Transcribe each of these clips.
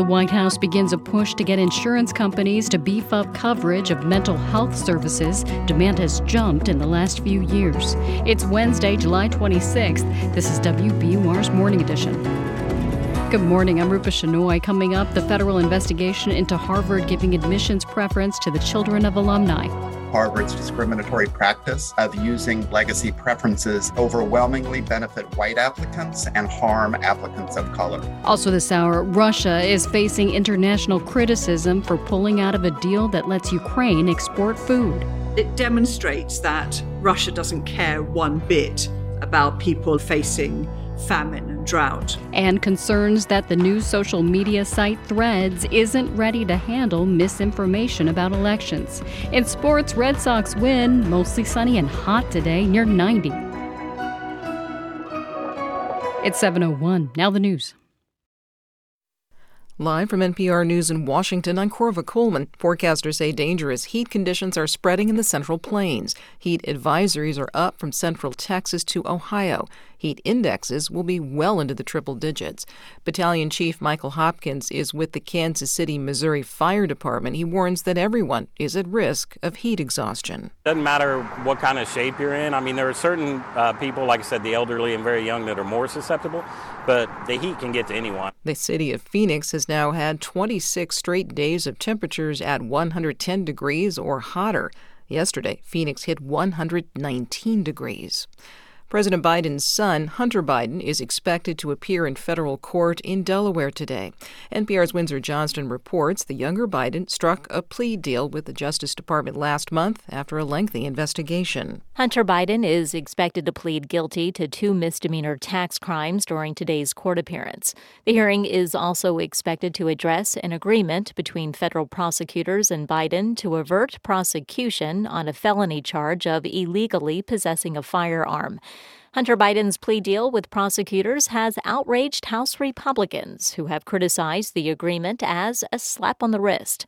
The White House begins a push to get insurance companies to beef up coverage of mental health services. Demand has jumped in the last few years. It's Wednesday, July 26th. This is WBUR's Morning Edition. Good morning. I'm Rupa Shenoy. Coming up, the federal investigation into Harvard giving admissions preference to the children of alumni. Harvard's discriminatory practice of using legacy preferences overwhelmingly benefit white applicants and harm applicants of color. Also, this hour, Russia is facing international criticism for pulling out of a deal that lets Ukraine export food. It demonstrates that Russia doesn't care one bit about people facing famine and drought. And concerns that the new social media site Threads isn't ready to handle misinformation about elections. In sports, Red Sox win, mostly sunny and hot today, near 90. It's 701. Now the news. Live from NPR News in Washington, I'm Korva Coleman. Forecasters say dangerous heat conditions are spreading in the Central Plains. Heat advisories are up from central Texas to Ohio. Heat indexes will be well into the triple digits. Battalion Chief Michael Hopkins is with the Kansas City, Missouri Fire Department. He warns that everyone is at risk of heat exhaustion. Doesn't matter what kind of shape you're in. I mean, there are certain uh, people, like I said, the elderly and very young, that are more susceptible, but the heat can get to anyone. The city of Phoenix has now had 26 straight days of temperatures at 110 degrees or hotter. Yesterday, Phoenix hit 119 degrees. President Biden's son, Hunter Biden, is expected to appear in federal court in Delaware today. NPR's Windsor Johnston reports the younger Biden struck a plea deal with the Justice Department last month after a lengthy investigation. Hunter Biden is expected to plead guilty to two misdemeanor tax crimes during today's court appearance. The hearing is also expected to address an agreement between federal prosecutors and Biden to avert prosecution on a felony charge of illegally possessing a firearm. Hunter Biden's plea deal with prosecutors has outraged House Republicans who have criticized the agreement as a slap on the wrist.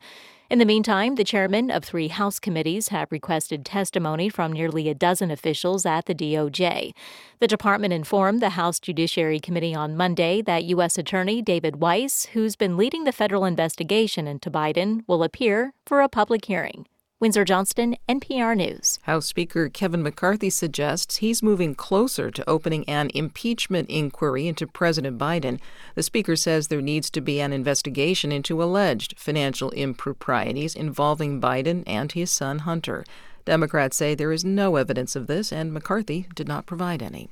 In the meantime, the chairman of three House committees have requested testimony from nearly a dozen officials at the DOJ. The department informed the House Judiciary Committee on Monday that U.S. Attorney David Weiss, who's been leading the federal investigation into Biden, will appear for a public hearing. Windsor Johnston, NPR News. House Speaker Kevin McCarthy suggests he's moving closer to opening an impeachment inquiry into President Biden. The Speaker says there needs to be an investigation into alleged financial improprieties involving Biden and his son Hunter. Democrats say there is no evidence of this, and McCarthy did not provide any.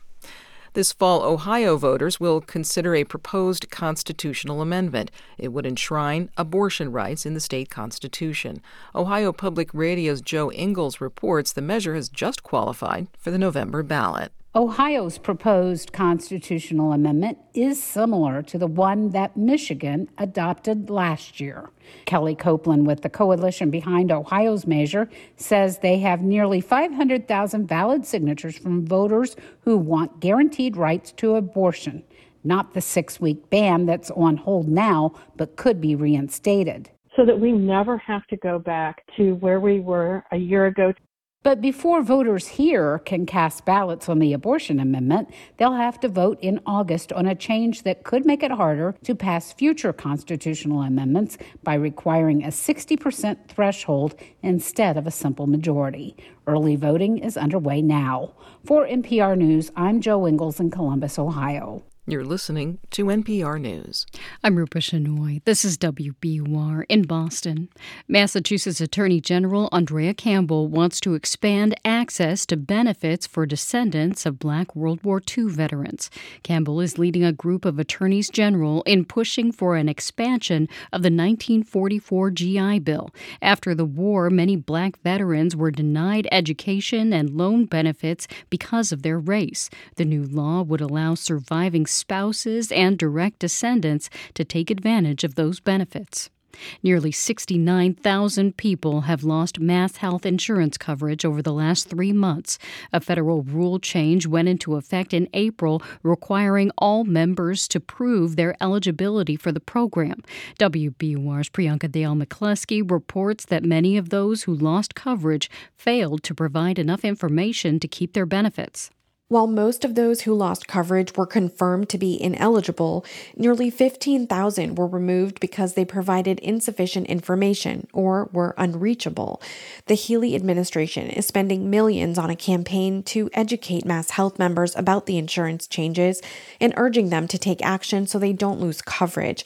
This fall, Ohio voters will consider a proposed constitutional amendment. It would enshrine abortion rights in the state constitution. Ohio Public Radio's Jo Ingles reports the measure has just qualified for the November ballot. Ohio's proposed constitutional amendment is similar to the one that Michigan adopted last year. Kelly Copeland, with the coalition behind Ohio's measure, says they have nearly 500,000 valid signatures from voters who want guaranteed rights to abortion, not the six week ban that's on hold now but could be reinstated. So that we never have to go back to where we were a year ago but before voters here can cast ballots on the abortion amendment, they'll have to vote in August on a change that could make it harder to pass future constitutional amendments by requiring a 60% threshold instead of a simple majority. Early voting is underway now. For NPR News, I'm Jo Ingles in Columbus, Ohio. You're listening to NPR News. I'm Rupa Shenoy. This is WBUR in Boston. Massachusetts Attorney General Andrea Campbell wants to expand access to benefits for descendants of Black World War II veterans. Campbell is leading a group of attorneys general in pushing for an expansion of the 1944 GI Bill. After the war, many black veterans were denied education and loan benefits because of their race. The new law would allow surviving spouses and direct descendants to take advantage of those benefits. Nearly 69,000 people have lost mass health insurance coverage over the last three months. A federal rule change went into effect in April, requiring all members to prove their eligibility for the program. WBUR's Priyanka Dayal McCluskey reports that many of those who lost coverage failed to provide enough information to keep their benefits. While most of those who lost coverage were confirmed to be ineligible, nearly 15,000 were removed because they provided insufficient information or were unreachable. The Healey administration is spending millions on a campaign to educate Mass Health members about the insurance changes and urging them to take action so they don't lose coverage.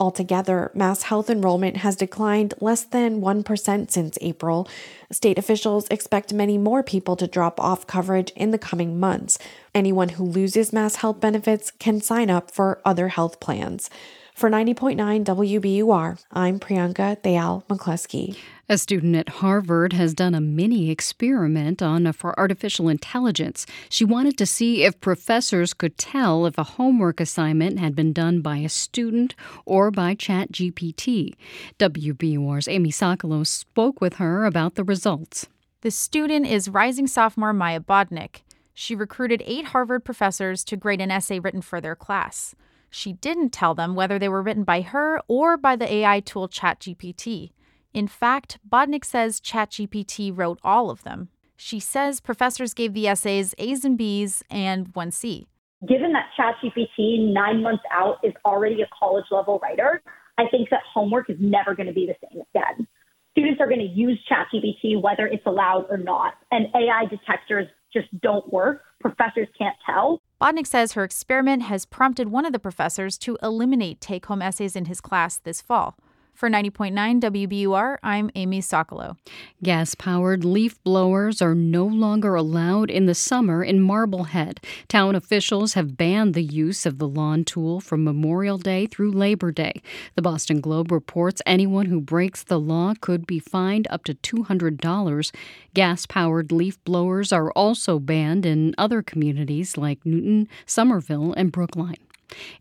Altogether, Mass Health enrollment has declined less than 1% since April. State officials expect many more people to drop off coverage in the coming months. Anyone who loses Mass Health benefits can sign up for other health plans. For 90.9 WBUR, I'm Priyanka Dayal McCluskey. A student at Harvard has done a mini experiment on uh, for artificial intelligence. She wanted to see if professors could tell if a homework assignment had been done by a student or by ChatGPT. WBUR's Amy Sokolow spoke with her about the results. The student is rising sophomore Maya Bodnick. She recruited eight Harvard professors to grade an essay written for their class. She didn't tell them whether they were written by her or by the AI tool ChatGPT. In fact, Bodnick says ChatGPT wrote all of them. She says professors gave the essays A's and B's and one C. Given that ChatGPT, nine months out, is already a college level writer, I think that homework is never going to be the same again. Students are going to use ChatGPT whether it's allowed or not, and AI detectors just don't work. Professors can't tell. Bodnick says her experiment has prompted one of the professors to eliminate take home essays in his class this fall. For 90.9 WBUR, I'm Amy Sokolow. Gas powered leaf blowers are no longer allowed in the summer in Marblehead. Town officials have banned the use of the lawn tool from Memorial Day through Labor Day. The Boston Globe reports anyone who breaks the law could be fined up to $200. Gas powered leaf blowers are also banned in other communities like Newton, Somerville, and Brookline.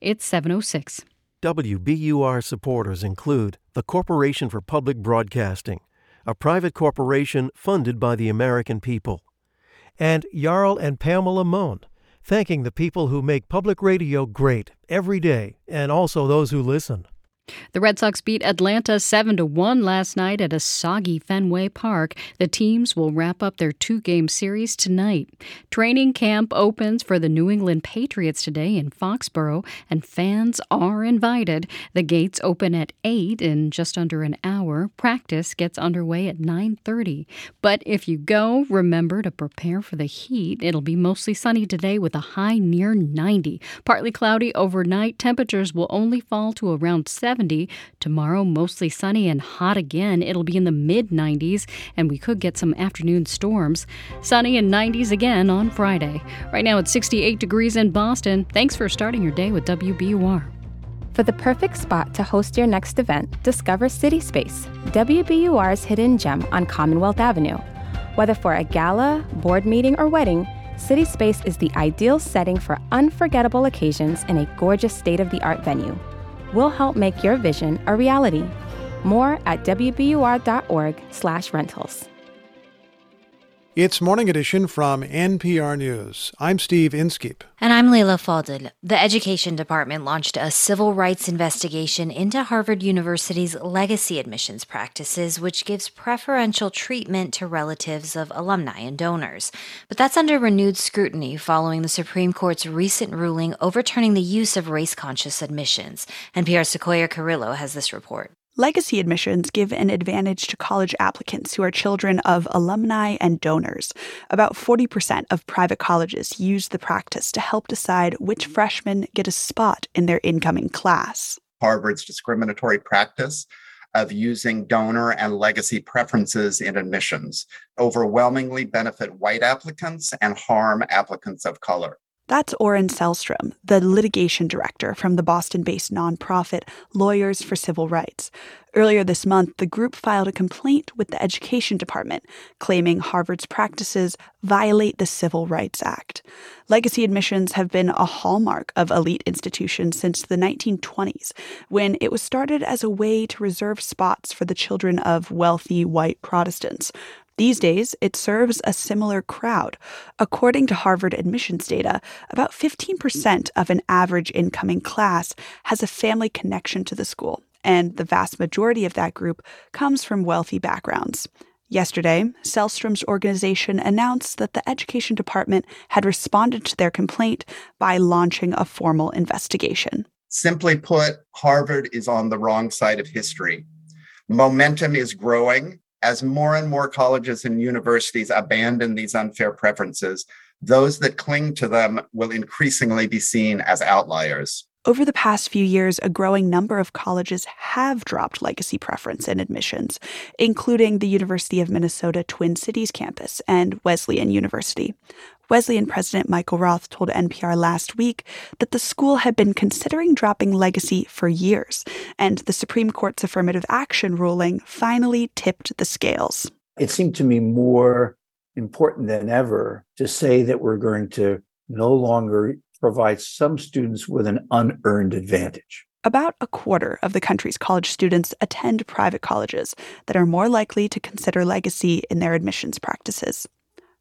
It's 706. WBUR supporters include the Corporation for Public Broadcasting, a private corporation funded by the American people, and Jarl and Pamela Mohn, thanking the people who make public radio great every day and also those who listen. The Red Sox beat Atlanta 7 to 1 last night at a soggy Fenway Park. The teams will wrap up their two-game series tonight. Training camp opens for the New England Patriots today in Foxborough and fans are invited. The gates open at 8 in just under an hour. Practice gets underway at 9:30. But if you go, remember to prepare for the heat. It'll be mostly sunny today with a high near 90. Partly cloudy overnight. Temperatures will only fall to around 7 70. Tomorrow, mostly sunny and hot again. It'll be in the mid 90s, and we could get some afternoon storms. Sunny and 90s again on Friday. Right now, it's 68 degrees in Boston. Thanks for starting your day with WBUR. For the perfect spot to host your next event, discover City Space, WBUR's hidden gem on Commonwealth Avenue. Whether for a gala, board meeting, or wedding, City Space is the ideal setting for unforgettable occasions in a gorgeous state of the art venue we'll help make your vision a reality. More at wbur.org/rentals. It's Morning Edition from NPR News. I'm Steve Inskeep. And I'm Leila Fadel. The Education Department launched a civil rights investigation into Harvard University's legacy admissions practices, which gives preferential treatment to relatives of alumni and donors. But that's under renewed scrutiny following the Supreme Court's recent ruling overturning the use of race conscious admissions. NPR's Sequoia Carrillo has this report. Legacy admissions give an advantage to college applicants who are children of alumni and donors. About 40% of private colleges use the practice to help decide which freshmen get a spot in their incoming class. Harvard's discriminatory practice of using donor and legacy preferences in admissions overwhelmingly benefit white applicants and harm applicants of color. That's Oren Sellstrom, the litigation director from the Boston based nonprofit Lawyers for Civil Rights. Earlier this month, the group filed a complaint with the Education Department claiming Harvard's practices violate the Civil Rights Act. Legacy admissions have been a hallmark of elite institutions since the 1920s, when it was started as a way to reserve spots for the children of wealthy white Protestants. These days, it serves a similar crowd. According to Harvard admissions data, about 15% of an average incoming class has a family connection to the school, and the vast majority of that group comes from wealthy backgrounds. Yesterday, Sellstrom's organization announced that the Education Department had responded to their complaint by launching a formal investigation. Simply put, Harvard is on the wrong side of history. Momentum is growing as more and more colleges and universities abandon these unfair preferences. Those that cling to them will increasingly be seen as outliers. Over the past few years, a growing number of colleges have dropped legacy preference in admissions, including the University of Minnesota Twin Cities campus and Wesleyan University. Wesleyan President Michael Roth told NPR last week that the school had been considering dropping legacy for years, and the Supreme Court's affirmative action ruling finally tipped the scales. It seemed to me more important than ever to say that we're going to no longer provide some students with an unearned advantage. About a quarter of the country's college students attend private colleges that are more likely to consider legacy in their admissions practices.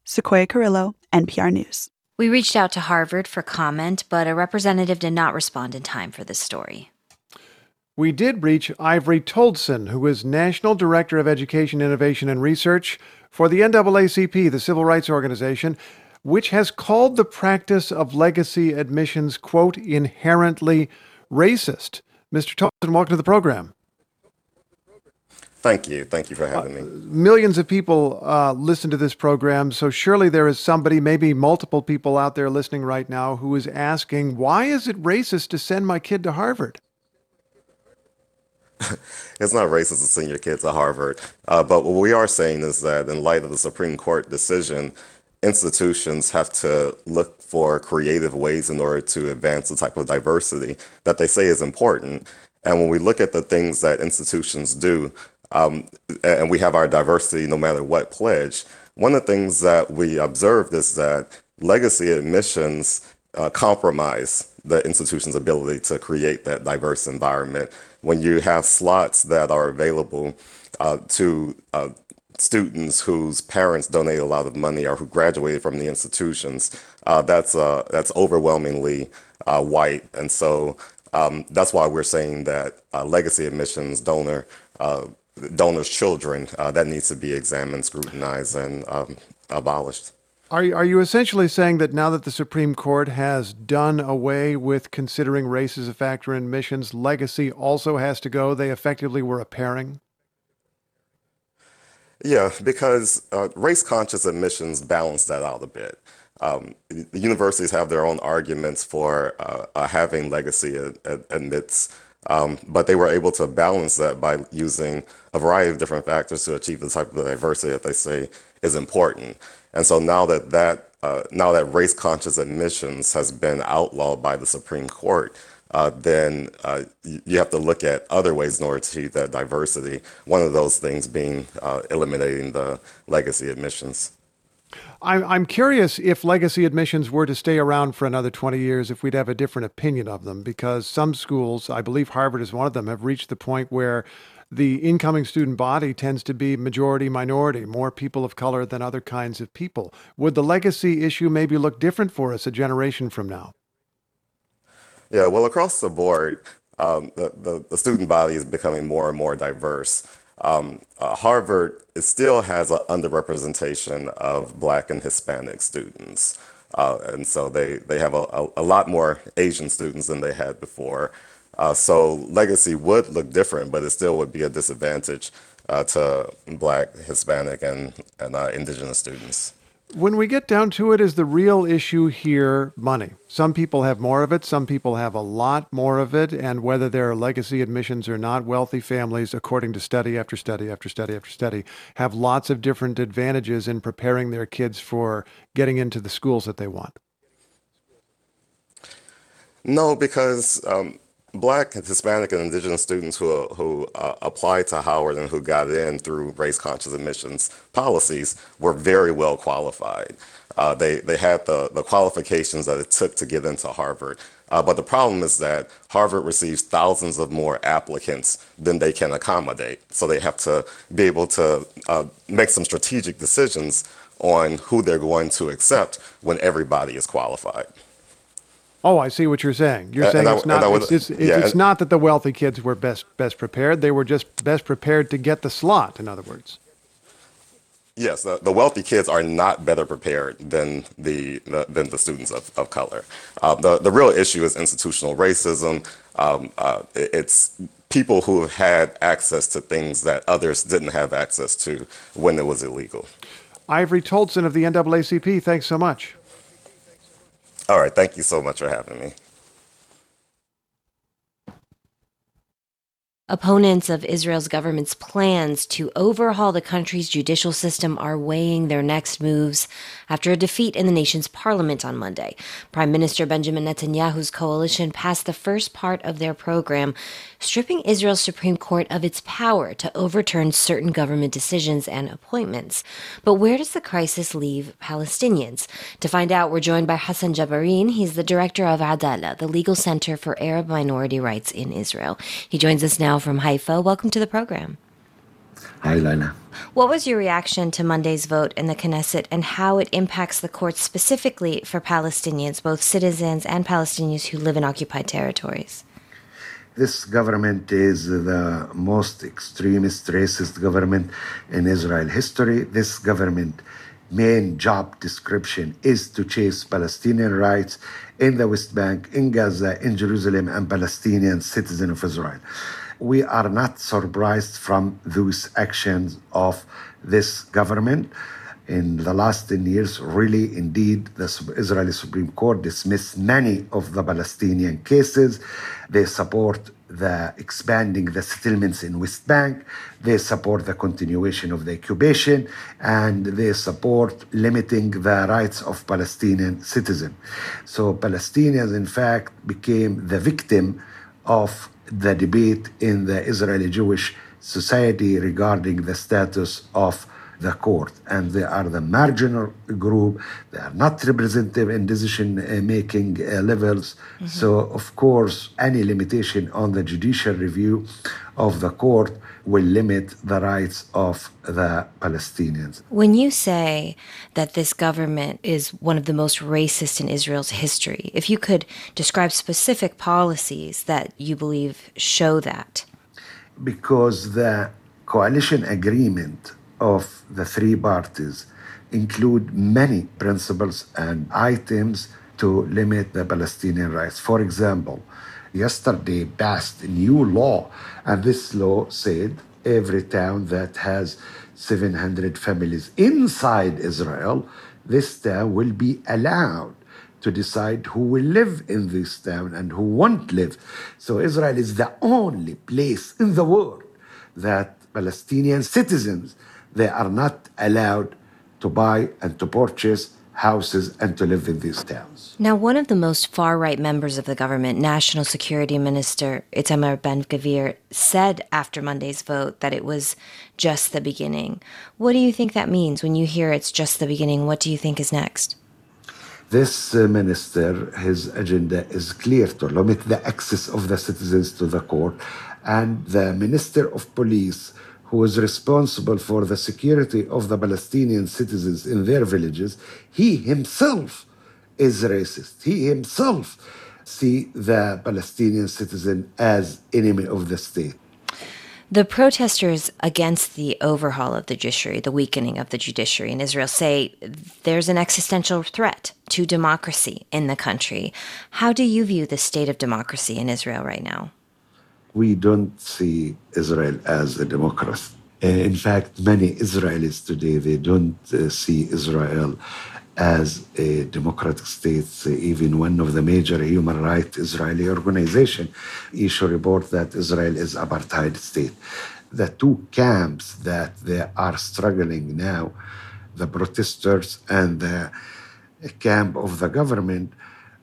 Sequoia Carrillo, NPR News. We reached out to Harvard for comment, but a representative did not respond in time for this story. We did reach Ivory Toldson, who is National Director of Education, Innovation, and Research for the NAACP, the civil rights organization which has called the practice of legacy admissions, quote, inherently racist. Mr. Toldson, welcome to the program. Thank you. Thank you for having me. Uh, millions of people uh, listen to this program, so surely there is somebody, maybe multiple people out there listening right now, who is asking, why is it racist to send my kid to Harvard? it's not racist to send your kid to Harvard. Uh, but what we are saying is that in light of the Supreme Court decision, institutions have to look for creative ways in order to advance the type of diversity that they say is important. And when we look at the things that institutions do, um, and we have our diversity no matter what pledge, one of the things that we observed is that legacy admissions uh, compromise the institution's ability to create that diverse environment. When you have slots that are available uh, to uh, students whose parents donate a lot of money or who graduated from the institutions, uh, that's uh, that's overwhelmingly uh, white, and so um, that's why we're saying that legacy admissions donor uh, donors' children uh, that needs to be examined, scrutinized, and um, abolished. Are you, are you essentially saying that now that the Supreme Court has done away with considering race as a factor in admissions, legacy also has to go? They effectively were a pairing? Yeah, because uh, race conscious admissions balance that out a bit. Um, the universities have their own arguments for uh, uh, having legacy admits, um, but they were able to balance that by using a variety of different factors to achieve the type of diversity that they say is important. And so now that that uh, now that race conscious admissions has been outlawed by the Supreme Court, uh, then uh, you have to look at other ways in order to achieve that diversity. One of those things being uh, eliminating the legacy admissions. I'm curious if legacy admissions were to stay around for another 20 years, if we'd have a different opinion of them, because some schools, I believe Harvard is one of them, have reached the point where the incoming student body tends to be majority minority, more people of color than other kinds of people. Would the legacy issue maybe look different for us a generation from now? Yeah, well, across the board, um, the, the, the, student body is becoming more and more diverse. Um, uh, Harvard still has an underrepresentation of Black and Hispanic students. Uh, and so they, they have a, a, a, lot more Asian students than they had before. Uh, so legacy would look different, but it still would be a disadvantage uh, to Black, Hispanic, and, and uh, Indigenous students. When we get down to it, is the real issue here money? Some people have more of it, some people have a lot more of it, and whether there are legacy admissions or not, wealthy families, according to study after study after study after study, have lots of different advantages in preparing their kids for getting into the schools that they want. No, because um, Black, Hispanic, and Indigenous students who who uh, applied to Howard and who got in through race-conscious admissions policies were very well qualified. Uh, they they had the the qualifications that it took to get into Harvard. Uh, but the problem is that Harvard receives thousands of more applicants than they can accommodate. So they have to be able to uh, make some strategic decisions on who they're going to accept when everybody is qualified. Oh, I see what you're saying. You're saying it's not it's, it's, it's, yeah, it's not that the wealthy kids were best best prepared. They were just best prepared to get the slot. In other words. Yes, the, the, wealthy kids are not better prepared than the, the than the students of, of color. Uh, the the real issue is institutional racism. Um, uh, it's people who have had access to things that others didn't have access to when it was illegal. Ivory Toldson of the NAACP, thanks so much. All right, thank you so much for having me. Opponents of Israel's government's plans to overhaul the country's judicial system are weighing their next moves after a defeat in the nation's parliament on Monday. Prime Minister Benjamin Netanyahu's coalition passed the first part of their program, stripping Israel's Supreme Court of its power to overturn certain government decisions and appointments. But where does the crisis leave Palestinians? To find out, we're joined by Hassan Jabarin. He's the director of Adalah, the legal center for Arab minority rights in Israel. He joins us now from Haifa. Welcome to the program. Hi, Lana. What was your reaction to Monday's vote in the Knesset and how it impacts the courts specifically for Palestinians, both citizens and Palestinians who live in occupied territories? This government is the most extremist, racist government in Israel history. This government main job description is to chase Palestinian rights in the West Bank, in Gaza, in Jerusalem, and Palestinian citizens of Israel we are not surprised from those actions of this government. In the last 10 years, really, indeed, the Israeli Supreme Court dismissed many of the Palestinian cases. They support the expanding the settlements in West Bank. They support the continuation of the occupation, and they support limiting the rights of Palestinian citizens. So Palestinians, in fact, became the victim of the debate in the Israeli Jewish society regarding the status of the court. And they are the marginal group, they are not representative in decision making uh, levels. Mm-hmm. So, of course, any limitation on the judicial review of the court will limit the rights of the Palestinians. When you say that this government is one of the most racist in Israel's history, if you could describe specific policies that you believe show that. Because the coalition agreement of the three parties include many principles and items to limit the Palestinian rights. For example, yesterday passed a new law, and this law said every town that has 700 families inside Israel, this town will be allowed to decide who will live in this town and who won't live. So Israel is the only place in the world that Palestinian citizens they are not allowed to buy and to purchase houses and to live in these towns. Now, one of the most far right members of the government, National Security Minister Itamar Ben Gvir, said after Monday's vote that it was just the beginning. What do you think that means when you hear it's just the beginning? What do you think is next? This uh, minister, his agenda is clear to limit the access of the citizens to the court, and the minister of police who is responsible for the security of the Palestinian citizens in their villages, he himself is racist. He himself see the Palestinian citizen as enemy of the state. The protesters against the overhaul of the judiciary, the weakening of the judiciary in Israel, say there's an existential threat to democracy in the country. How do you view the state of democracy in Israel right now? We don't see Israel as a democracy. Uh, in fact, many Israelis today they don't uh, see Israel as a democratic state. Even one of the major human rights Israeli organization issue report that Israel is apartheid state. The two camps that they are struggling now, the protesters and the camp of the government,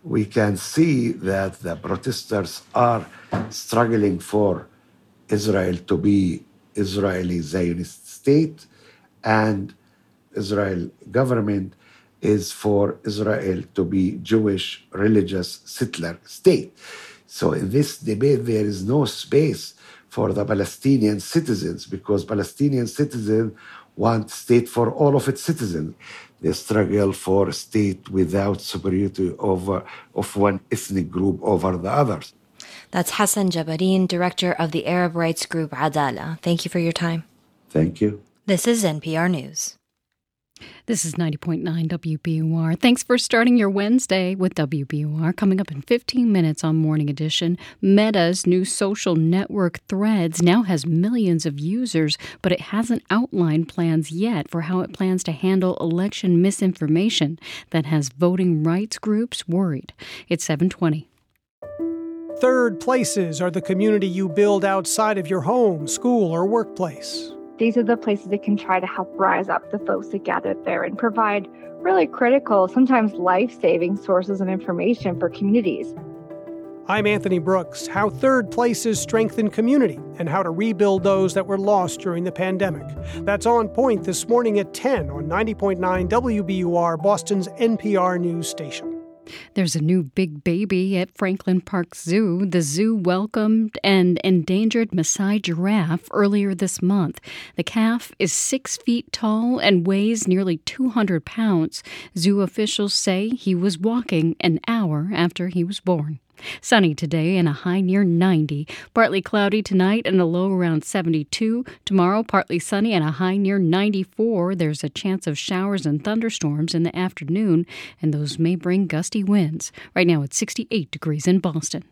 we can see that the protesters are struggling for Israel to be Israeli Zionist state and Israel government is for Israel to be Jewish religious settler state. So in this debate there is no space for the Palestinian citizens because Palestinian citizens want state for all of its citizens the struggle for a state without superiority over, of one ethnic group over the others. That's Hassan Jabarin, director of the Arab rights group Adalah. Thank you for your time. Thank you. This is NPR News. This is 90.9 WBUR. Thanks for starting your Wednesday with WBUR. Coming up in 15 minutes on Morning Edition, Meta's new social network Threads now has millions of users, but it hasn't outlined plans yet for how it plans to handle election misinformation that has voting rights groups worried. It's 720. Third places are the community you build outside of your home, school, or workplace. These are the places that can try to help rise up the folks that gathered there and provide really critical, sometimes life saving sources of information for communities. I'm Anthony Brooks. How third places strengthen community and how to rebuild those that were lost during the pandemic. That's on point this morning at 10 on 90.9 WBUR, Boston's NPR news station. There's a new big baby at Franklin Park Zoo. The zoo welcomed an endangered Maasai giraffe earlier this month. The calf is six feet tall and weighs nearly 200 pounds. Zoo officials say he was walking an hour after he was born. Sunny today and a high near 90. Partly cloudy tonight and a low around 72. Tomorrow, partly sunny and a high near 94. There's a chance of showers and thunderstorms in the afternoon, and those may bring gusty winds. Right now, it's 68 degrees in Boston.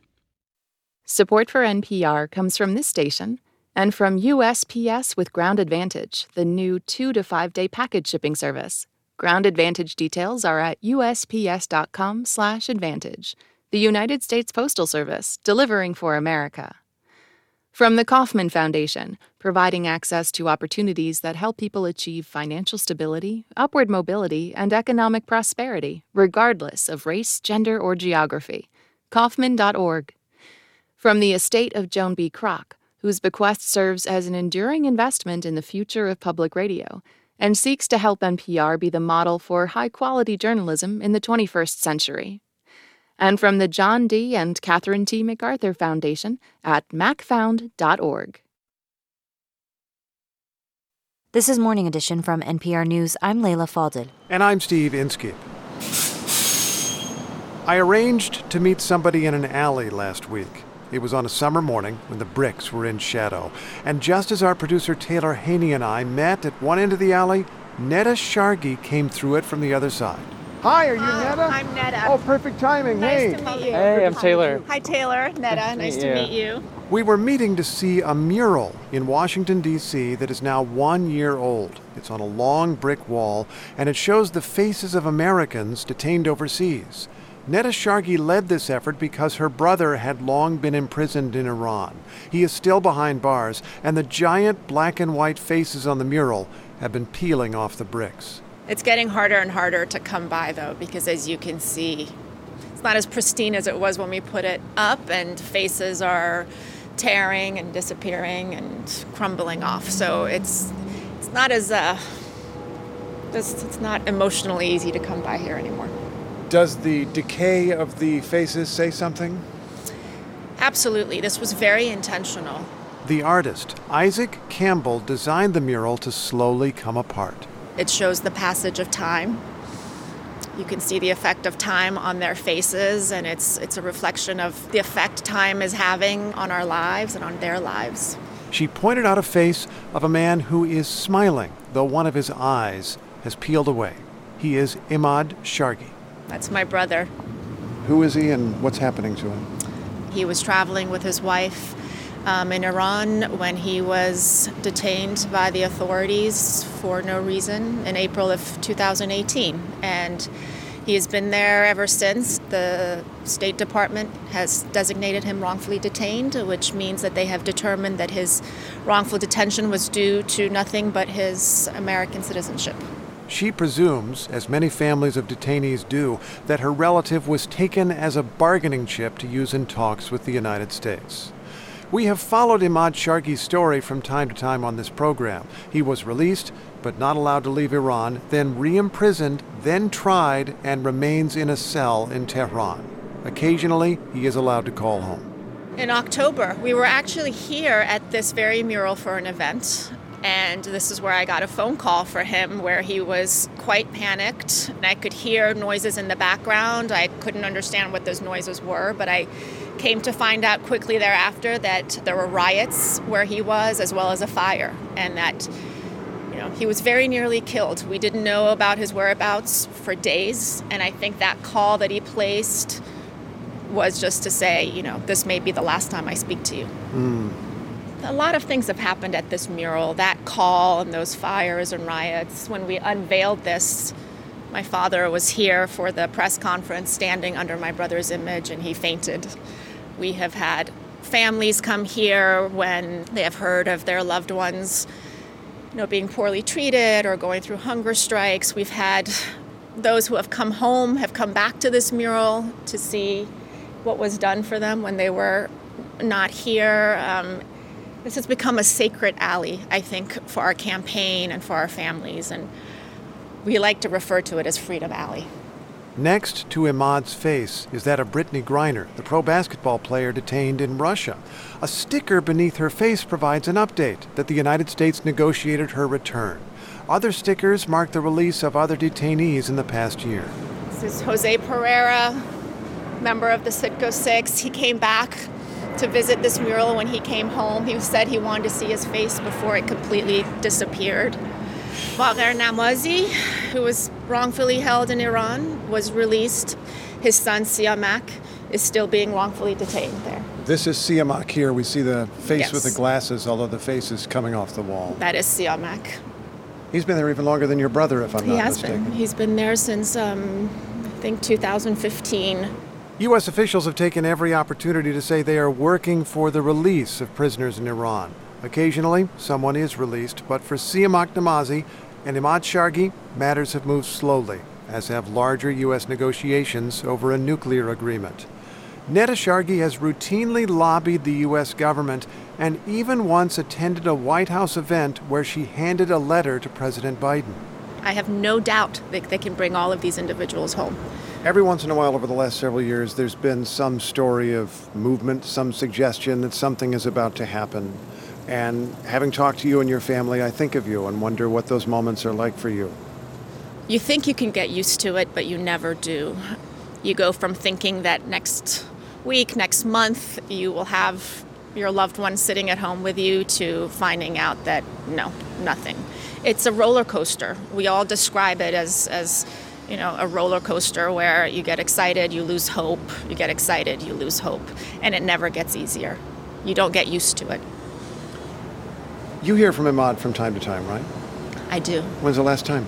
Support for NPR comes from this station and from USPS with Ground Advantage, the new two to five day package shipping service. Ground Advantage details are at usps.com/advantage the United States Postal Service, delivering for America. From the Kauffman Foundation, providing access to opportunities that help people achieve financial stability, upward mobility, and economic prosperity, regardless of race, gender, or geography. Kauffman.org. From the estate of Joan B. Kroc, whose bequest serves as an enduring investment in the future of public radio and seeks to help NPR be the model for high quality journalism in the 21st century and from the John D. and Catherine T. MacArthur Foundation at macfound.org. This is Morning Edition from NPR News. I'm Leila Fadel. And I'm Steve Inskeep. I arranged to meet somebody in an alley last week. It was on a summer morning when the bricks were in shadow. And just as our producer Taylor Haney and I met at one end of the alley, Neda Shargi came through it from the other side. Hi, are you Hi, Neda? I'm Neda. Oh, perfect timing. Nice hey. to meet you. Hey, I'm Taylor. Hi, Taylor. Neda. Nice to meet you. We were meeting to see a mural in Washington, D.C. that is now one year old. It's on a long brick wall, and it shows the faces of Americans detained overseas. Neda Shargi led this effort because her brother had long been imprisoned in Iran. He is still behind bars, and the giant black and white faces on the mural have been peeling off the bricks. It's getting harder and harder to come by, though, because as you can see, it's not as pristine as it was when we put it up, and faces are tearing and disappearing and crumbling off. So it's it's not as uh, it's, it's not emotionally easy to come by here anymore. Does the decay of the faces say something? Absolutely, this was very intentional. The artist, Isaac Campbell, designed the mural to slowly come apart. It shows the passage of time. You can see the effect of time on their faces, and it's, it's a reflection of the effect time is having on our lives and on their lives. She pointed out a face of a man who is smiling, though one of his eyes has peeled away. He is Imad Shargi. That's my brother. Who is he and what's happening to him? He was traveling with his wife um, in Iran when he was detained by the authorities for no reason in April of 2018. And he has been there ever since. The State Department has designated him wrongfully detained, which means that they have determined that his wrongful detention was due to nothing but his American citizenship. She presumes, as many families of detainees do, that her relative was taken as a bargaining chip to use in talks with the United States. We have followed Imad Shargi's story from time to time on this program. He was released, but not allowed to leave Iran, then re imprisoned, then tried, and remains in a cell in Tehran. Occasionally, he is allowed to call home. In October, we were actually here at this very mural for an event. And this is where I got a phone call for him where he was quite panicked. And I could hear noises in the background. I couldn't understand what those noises were, but I came to find out quickly thereafter that there were riots where he was, as well as a fire, and that you know He was very nearly killed. We didn't know about his whereabouts for days, and I think that call that he placed was just to say, you know, this may be the last time I speak to you. Mm. A lot of things have happened at this mural. That call and those fires and riots. When we unveiled this, my father was here for the press conference standing under my brother's image and he fainted. We have had families come here when they have heard of their loved ones you know being poorly treated or going through hunger strikes. We've had those who have come home have come back to this mural to see what was done for them when they were not here. Um, this has become a sacred alley, I think, for our campaign and for our families, and we like to refer to it as Freedom Alley. Next to Imad's face is that of Brittney Griner, the pro basketball player detained in Russia. A sticker beneath her face provides an update that the United States negotiated her return. Other stickers mark the release of other detainees in the past year. This is Jose Pereira, member of the Citgo Six. He came back to visit this mural when he came home. He said he wanted to see his face before it completely disappeared. Bagher Namazi, who was wrongfully held in Iran, was released. His son Siamak is still being wrongfully detained there. This is Siamak here. We see the face yes. with the glasses, although the face is coming off the wall. That is Siamak. He's been there even longer than your brother, if I'm he not has mistaken. Been. He's been there since, um, I think, 2015. U.S. officials have taken every opportunity to say they are working for the release of prisoners in Iran. Occasionally, someone is released, but for Siamak Namazi and Imad Shargi, matters have moved slowly, as have larger U.S. negotiations over a nuclear agreement. Neda Shargi has routinely lobbied the U.S. government and even once attended a White House event where she handed a letter to President Biden. I have no doubt that they can bring all of these individuals home. Every once in a while over the last several years, there's been some story of movement, some suggestion that something is about to happen. And having talked to you and your family, I think of you and wonder what those moments are like for you. You think you can get used to it, but you never do. You go from thinking that next week, next month, you will have your loved one sitting at home with you to finding out that no, nothing. It's a roller coaster. We all describe it as, as you know, a roller coaster where you get excited, you lose hope, you get excited, you lose hope, and it never gets easier. You don't get used to it. You hear from Imad from time to time, right? I do. When's the last time?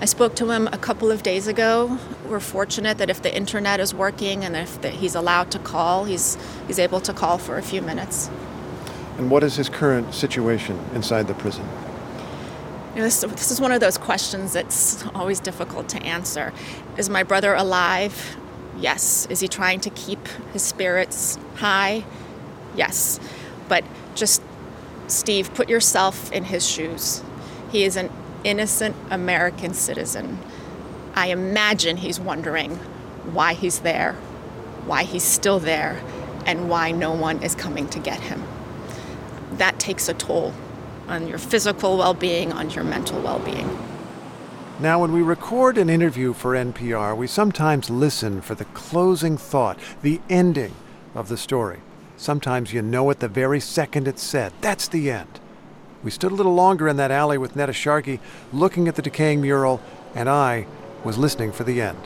I spoke to him a couple of days ago. We're fortunate that if the internet is working and if the, he's allowed to call, he's, he's able to call for a few minutes. And what is his current situation inside the prison? You know, this, this is one of those questions that's always difficult to answer. Is my brother alive? Yes. Is he trying to keep his spirits high? Yes. But just, Steve, put yourself in his shoes. He is an innocent American citizen. I imagine he's wondering why he's there, why he's still there, and why no one is coming to get him. That takes a toll on your physical well being, on your mental well being. Now, when we record an interview for NPR, we sometimes listen for the closing thought, the ending of the story. Sometimes you know it the very second it's said. That's the end. We stood a little longer in that alley with Neda Shargi, looking at the decaying mural, and I was listening for the end.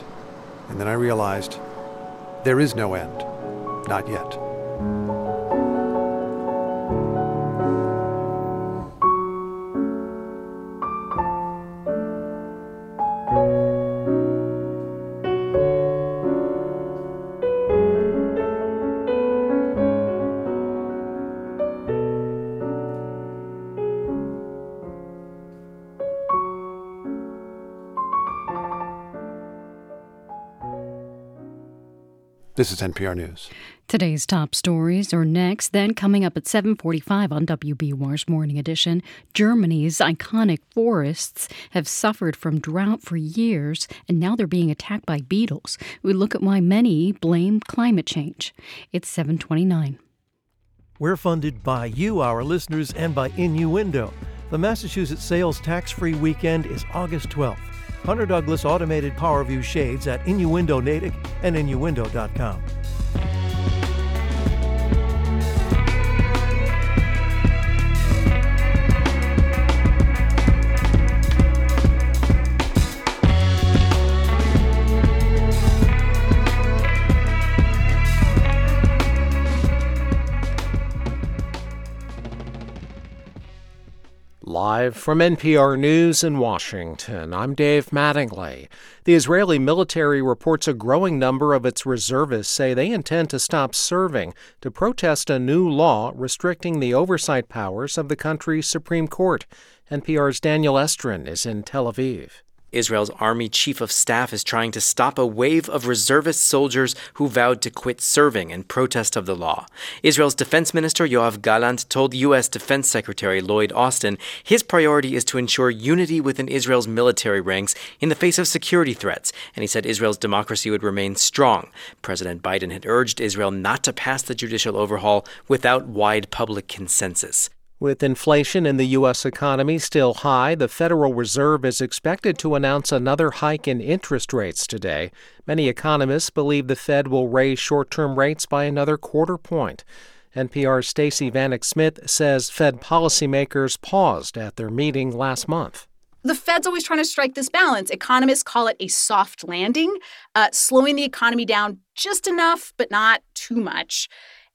And then I realized there is no end. Not yet. This is NPR News. Today's top stories are next. Then coming up at 7:45 on WBUR's Morning Edition, Germany's iconic forests have suffered from drought for years and now they're being attacked by beetles. We look at why many blame climate change. It's 7:29. We're funded by you, our listeners, and by Innuendo. The Massachusetts Sales Tax Free Weekend is August 12th. Hunter Douglas Automated Power View Shades at Innuendo Natick and Innuendo.com. Live from NPR News in Washington, I'm Dave Mattingly. The Israeli military reports a growing number of its reservists say they intend to stop serving to protest a new law restricting the oversight powers of the country's Supreme Court. NPR's Daniel Estrin is in Tel Aviv. Israel's army chief of staff is trying to stop a wave of reservist soldiers who vowed to quit serving in protest of the law. Israel's defense minister Yoav Gallant told U.S. Defense Secretary Lloyd Austin his priority is to ensure unity within Israel's military ranks in the face of security threats, and he said Israel's democracy would remain strong. President Biden had urged Israel not to pass the judicial overhaul without wide public consensus. With inflation in the U.S. economy still high, the Federal Reserve is expected to announce another hike in interest rates today. Many economists believe the Fed will raise short term rates by another quarter point. NPR's Stacey Vanek Smith says Fed policymakers paused at their meeting last month. The Fed's always trying to strike this balance. Economists call it a soft landing, uh, slowing the economy down just enough, but not too much.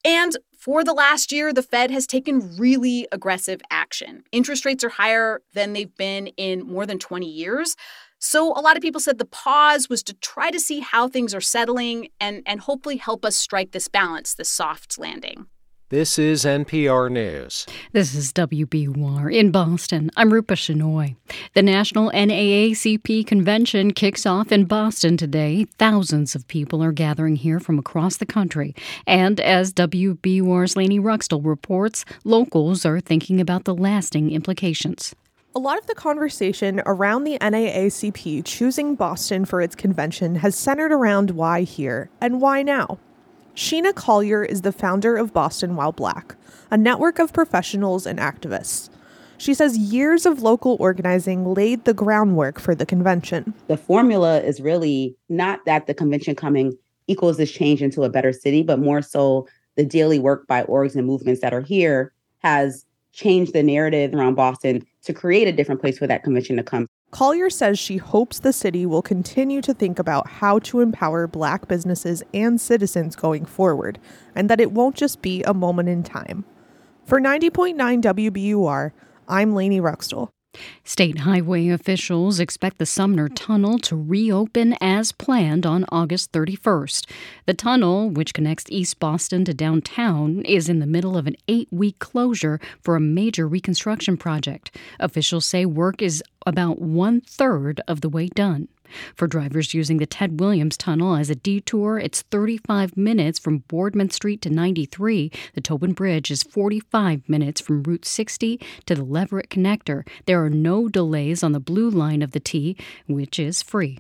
And for the last year, the Fed has taken really aggressive action. Interest rates are higher than they've been in more than 20 years. So a lot of people said the pause was to try to see how things are settling and, and hopefully help us strike this balance, this soft landing. This is NPR News. This is WBUR in Boston. I'm Rupa Shenoy. The National NAACP convention kicks off in Boston today. Thousands of people are gathering here from across the country. And as WBUR's Laney Ruckstuhl reports, locals are thinking about the lasting implications. A lot of the conversation around the NAACP choosing Boston for its convention has centered around why here and why now. Sheena Collier is the founder of Boston While Black, a network of professionals and activists. She says years of local organizing laid the groundwork for the convention. The formula is really not that the convention coming equals this change into a better city, but more so the daily work by orgs and movements that are here has changed the narrative around Boston to create a different place for that convention to come. Collier says she hopes the city will continue to think about how to empower Black businesses and citizens going forward, and that it won't just be a moment in time. For 90.9 WBUR, I'm Laney Ruckstuhl. State highway officials expect the Sumner Tunnel to reopen as planned on August 31st. The tunnel, which connects East Boston to downtown, is in the middle of an eight week closure for a major reconstruction project. Officials say work is about one third of the way done. For drivers using the Ted Williams Tunnel as a detour, it's 35 minutes from Boardman Street to 93. The Tobin Bridge is 45 minutes from Route 60 to the Leverett Connector. There are no delays on the blue line of the T, which is free.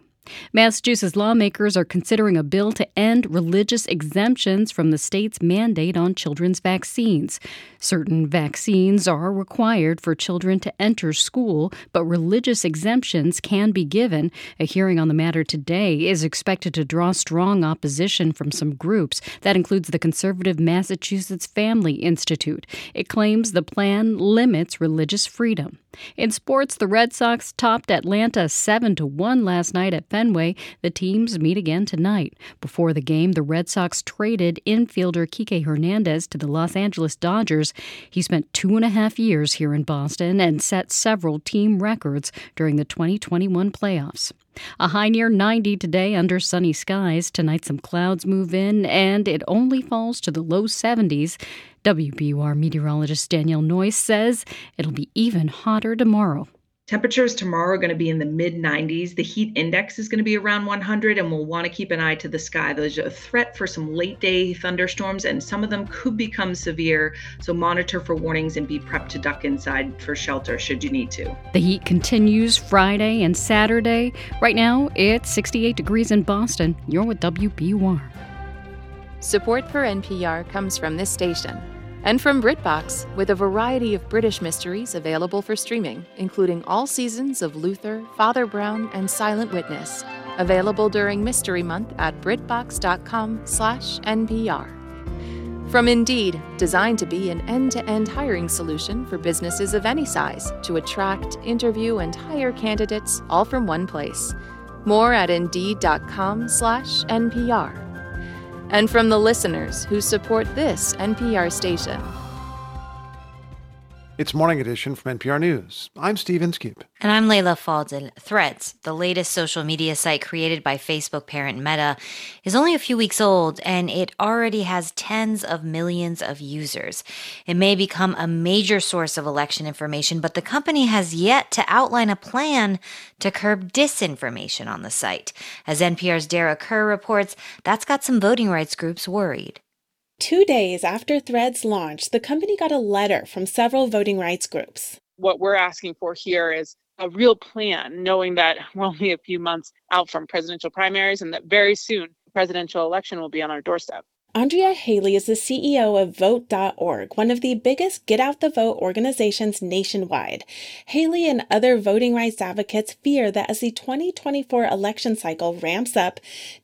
Massachusetts lawmakers are considering a bill to end religious exemptions from the state's mandate on children's vaccines. Certain vaccines are required for children to enter school, but religious exemptions can be given. A hearing on the matter today is expected to draw strong opposition from some groups. That includes the conservative Massachusetts Family Institute. It claims the plan limits religious freedom. In sports, the Red Sox topped Atlanta 7 to 1 last night at Fenway. The teams meet again tonight. Before the game, the Red Sox traded infielder Kike Hernandez to the Los Angeles Dodgers. He spent two and a half years here in Boston and set several team records during the 2021 playoffs. A high near 90 today under sunny skies. Tonight, some clouds move in, and it only falls to the low 70s. WBUR meteorologist Danielle Noyes says it'll be even hotter tomorrow. Temperatures tomorrow are going to be in the mid 90s. The heat index is going to be around 100, and we'll want to keep an eye to the sky. There's a threat for some late day thunderstorms, and some of them could become severe. So monitor for warnings and be prepped to duck inside for shelter should you need to. The heat continues Friday and Saturday. Right now, it's 68 degrees in Boston. You're with WBUR. Support for NPR comes from this station and from BritBox, with a variety of British mysteries available for streaming, including all seasons of Luther, Father Brown, and Silent Witness. Available during Mystery Month at BritBox.com/npr. From Indeed, designed to be an end-to-end hiring solution for businesses of any size to attract, interview, and hire candidates all from one place. More at Indeed.com/npr and from the listeners who support this NPR station. It's Morning Edition from NPR News. I'm Steve Inskeep. And I'm Leila Fadel. Threads, the latest social media site created by Facebook parent Meta, is only a few weeks old and it already has tens of millions of users. It may become a major source of election information, but the company has yet to outline a plan to curb disinformation on the site. As NPR's Dara Kerr reports, that's got some voting rights groups worried. Two days after Threads launched, the company got a letter from several voting rights groups. What we're asking for here is a real plan, knowing that we're only a few months out from presidential primaries and that very soon the presidential election will be on our doorstep. Andrea Hailey is the CEO of Vote.org, one of the biggest get out the vote organizations nationwide. Hailey and other voting rights advocates fear that as the 2024 election cycle ramps up,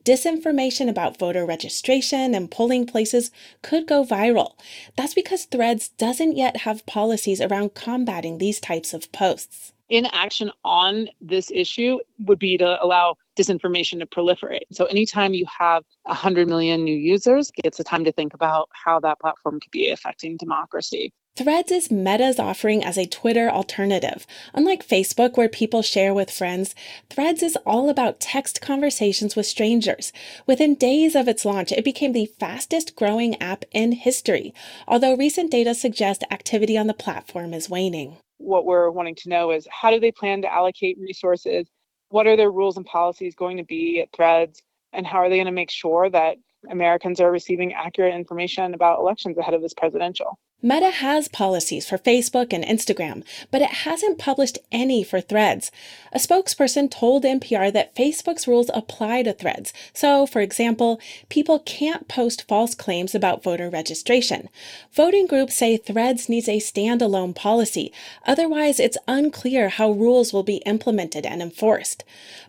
disinformation about voter registration and polling places could go viral. That's because Threads doesn't yet have policies around combating these types of posts inaction on this issue would be to allow disinformation to proliferate. So anytime you have 100 million new users, it's a time to think about how that platform could be affecting democracy. Threads is Meta's offering as a Twitter alternative. Unlike Facebook, where people share with friends, Threads is all about text conversations with strangers. Within days of its launch, it became the fastest growing app in history, although recent data suggest activity on the platform is waning what we're wanting to know is how do they plan to allocate resources? What are their rules and policies going to be at Threads? And how are they going to make sure that Americans are receiving accurate information about elections ahead of this presidential? Meta has policies for Facebook and Instagram, but it hasn't published any for Threads. A spokesperson told NPR that Facebook's rules apply to Threads. So, for example, people can't post false claims about voter registration. Voting groups say Threads needs a standalone policy. Otherwise, it's unclear how rules will be implemented and enforced.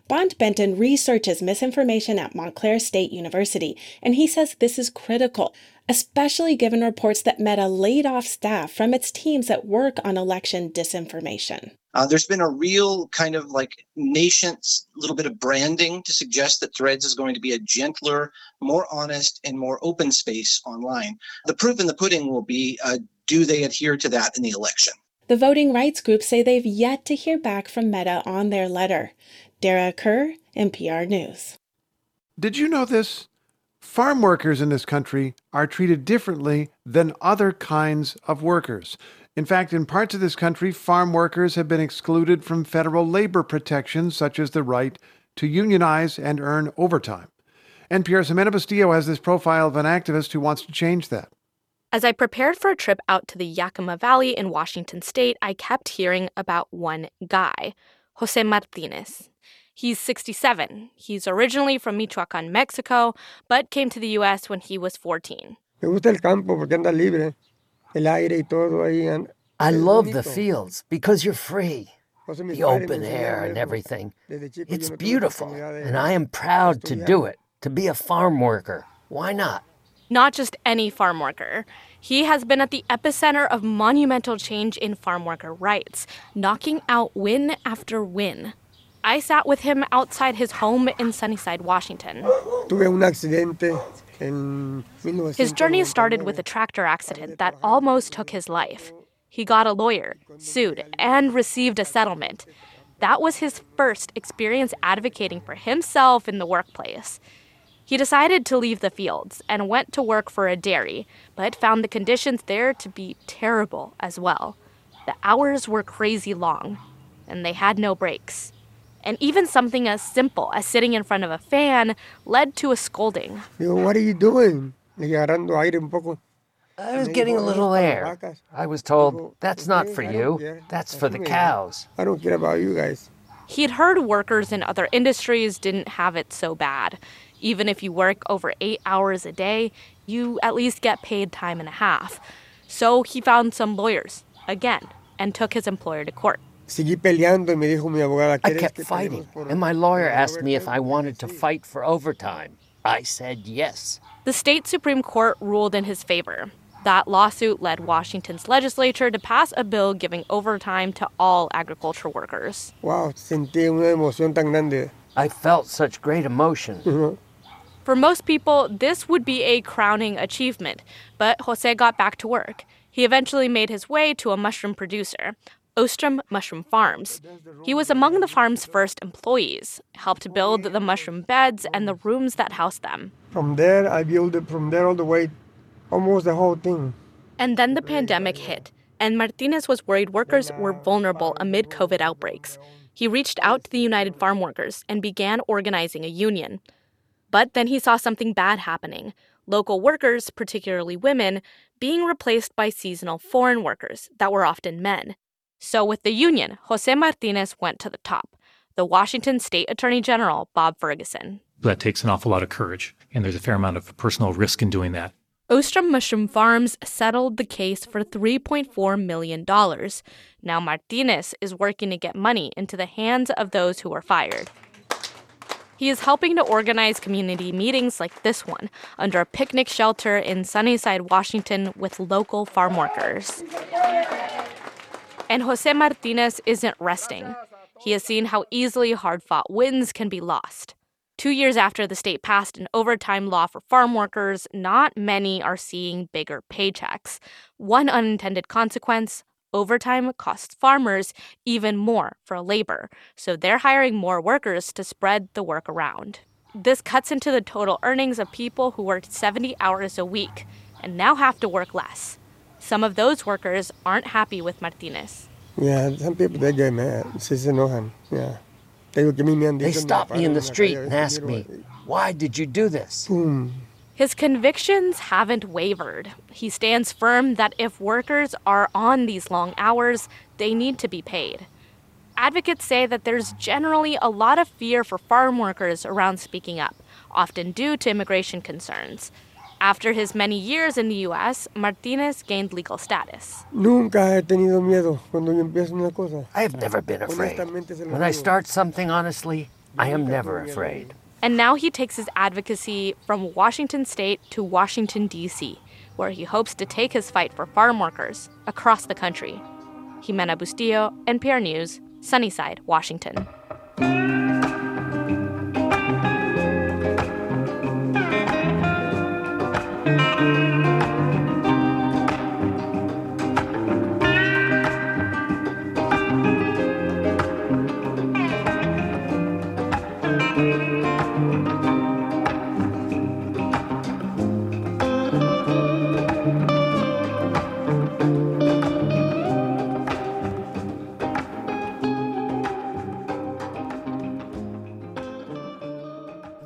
Bond Benton researches misinformation at Montclair State University, and he says this is critical especially given reports that Meta laid off staff from its teams that work on election disinformation. Uh, there's been a real kind of like nascent little bit of branding to suggest that Threads is going to be a gentler, more honest, and more open space online. The proof in the pudding will be uh, do they adhere to that in the election? The voting rights groups say they've yet to hear back from Meta on their letter. Dara Kerr, NPR News. Did you know this? Farm workers in this country are treated differently than other kinds of workers. In fact, in parts of this country, farm workers have been excluded from federal labor protections, such as the right to unionize and earn overtime. NPR's Ximena Bustillo has this profile of an activist who wants to change that. As I prepared for a trip out to the Yakima Valley in Washington state, I kept hearing about one guy, Jose Martinez. He's 67. He's originally from Michoacan, Mexico, but came to the U.S. when he was 14. I love the fields because you're free. The open air and everything. It's beautiful, and I am proud to do it, to be a farm worker. Why not? Not just any farm worker. He has been at the epicenter of monumental change in farm worker rights, knocking out win after win. I sat with him outside his home in Sunnyside, Washington. His journey started with a tractor accident that almost took his life. He got a lawyer, sued, and received a settlement. That was his first experience advocating for himself in the workplace. He decided to leave the fields and went to work for a dairy, but found the conditions there to be terrible as well. The hours were crazy long, and they had no breaks and even something as simple as sitting in front of a fan led to a scolding. What are you doing? I was getting a little air. I was told, that's not for you, that's for the cows. I don't care about you guys. He'd heard workers in other industries didn't have it so bad. Even if you work over eight hours a day, you at least get paid time and a half. So he found some lawyers, again, and took his employer to court. I kept fighting, and my lawyer asked me if I wanted to fight for overtime. I said yes. The state Supreme Court ruled in his favor. That lawsuit led Washington's legislature to pass a bill giving overtime to all agriculture workers. Wow, sentí una emoción tan grande. I felt such great emotion. For most people, this would be a crowning achievement, but Jose got back to work. He eventually made his way to a mushroom producer, Ostrom Mushroom Farms. He was among the farm's first employees, helped build the mushroom beds and the rooms that housed them. From there, I built it from there all the way, almost the whole thing. And then the pandemic hit, and Martinez was worried workers were vulnerable amid COVID outbreaks. He reached out to the United Farm Workers and began organizing a union. But then he saw something bad happening local workers, particularly women, being replaced by seasonal foreign workers that were often men. So, with the union, Jose Martinez went to the top the Washington State Attorney General, Bob Ferguson. That takes an awful lot of courage, and there's a fair amount of personal risk in doing that. Ostrom Mushroom Farms settled the case for $3.4 million. Now Martinez is working to get money into the hands of those who were fired. He is helping to organize community meetings like this one under a picnic shelter in Sunnyside, Washington, with local farm workers. And Jose Martinez isn't resting. He has seen how easily hard fought wins can be lost. Two years after the state passed an overtime law for farm workers, not many are seeing bigger paychecks. One unintended consequence overtime costs farmers even more for labor, so they're hiring more workers to spread the work around. This cuts into the total earnings of people who worked 70 hours a week and now have to work less. Some of those workers aren't happy with Martinez. Yeah, some people they get mad. Yeah. They would give me They stopped me in the street and asked me, "Why did you do this?" Hmm. His convictions haven't wavered. He stands firm that if workers are on these long hours, they need to be paid. Advocates say that there's generally a lot of fear for farm workers around speaking up, often due to immigration concerns. After his many years in the U.S., Martinez gained legal status. I have never been afraid. When I start something honestly, I am never afraid. And now he takes his advocacy from Washington state to Washington, D.C., where he hopes to take his fight for farm workers across the country. Ximena Bustillo, NPR News, Sunnyside, Washington.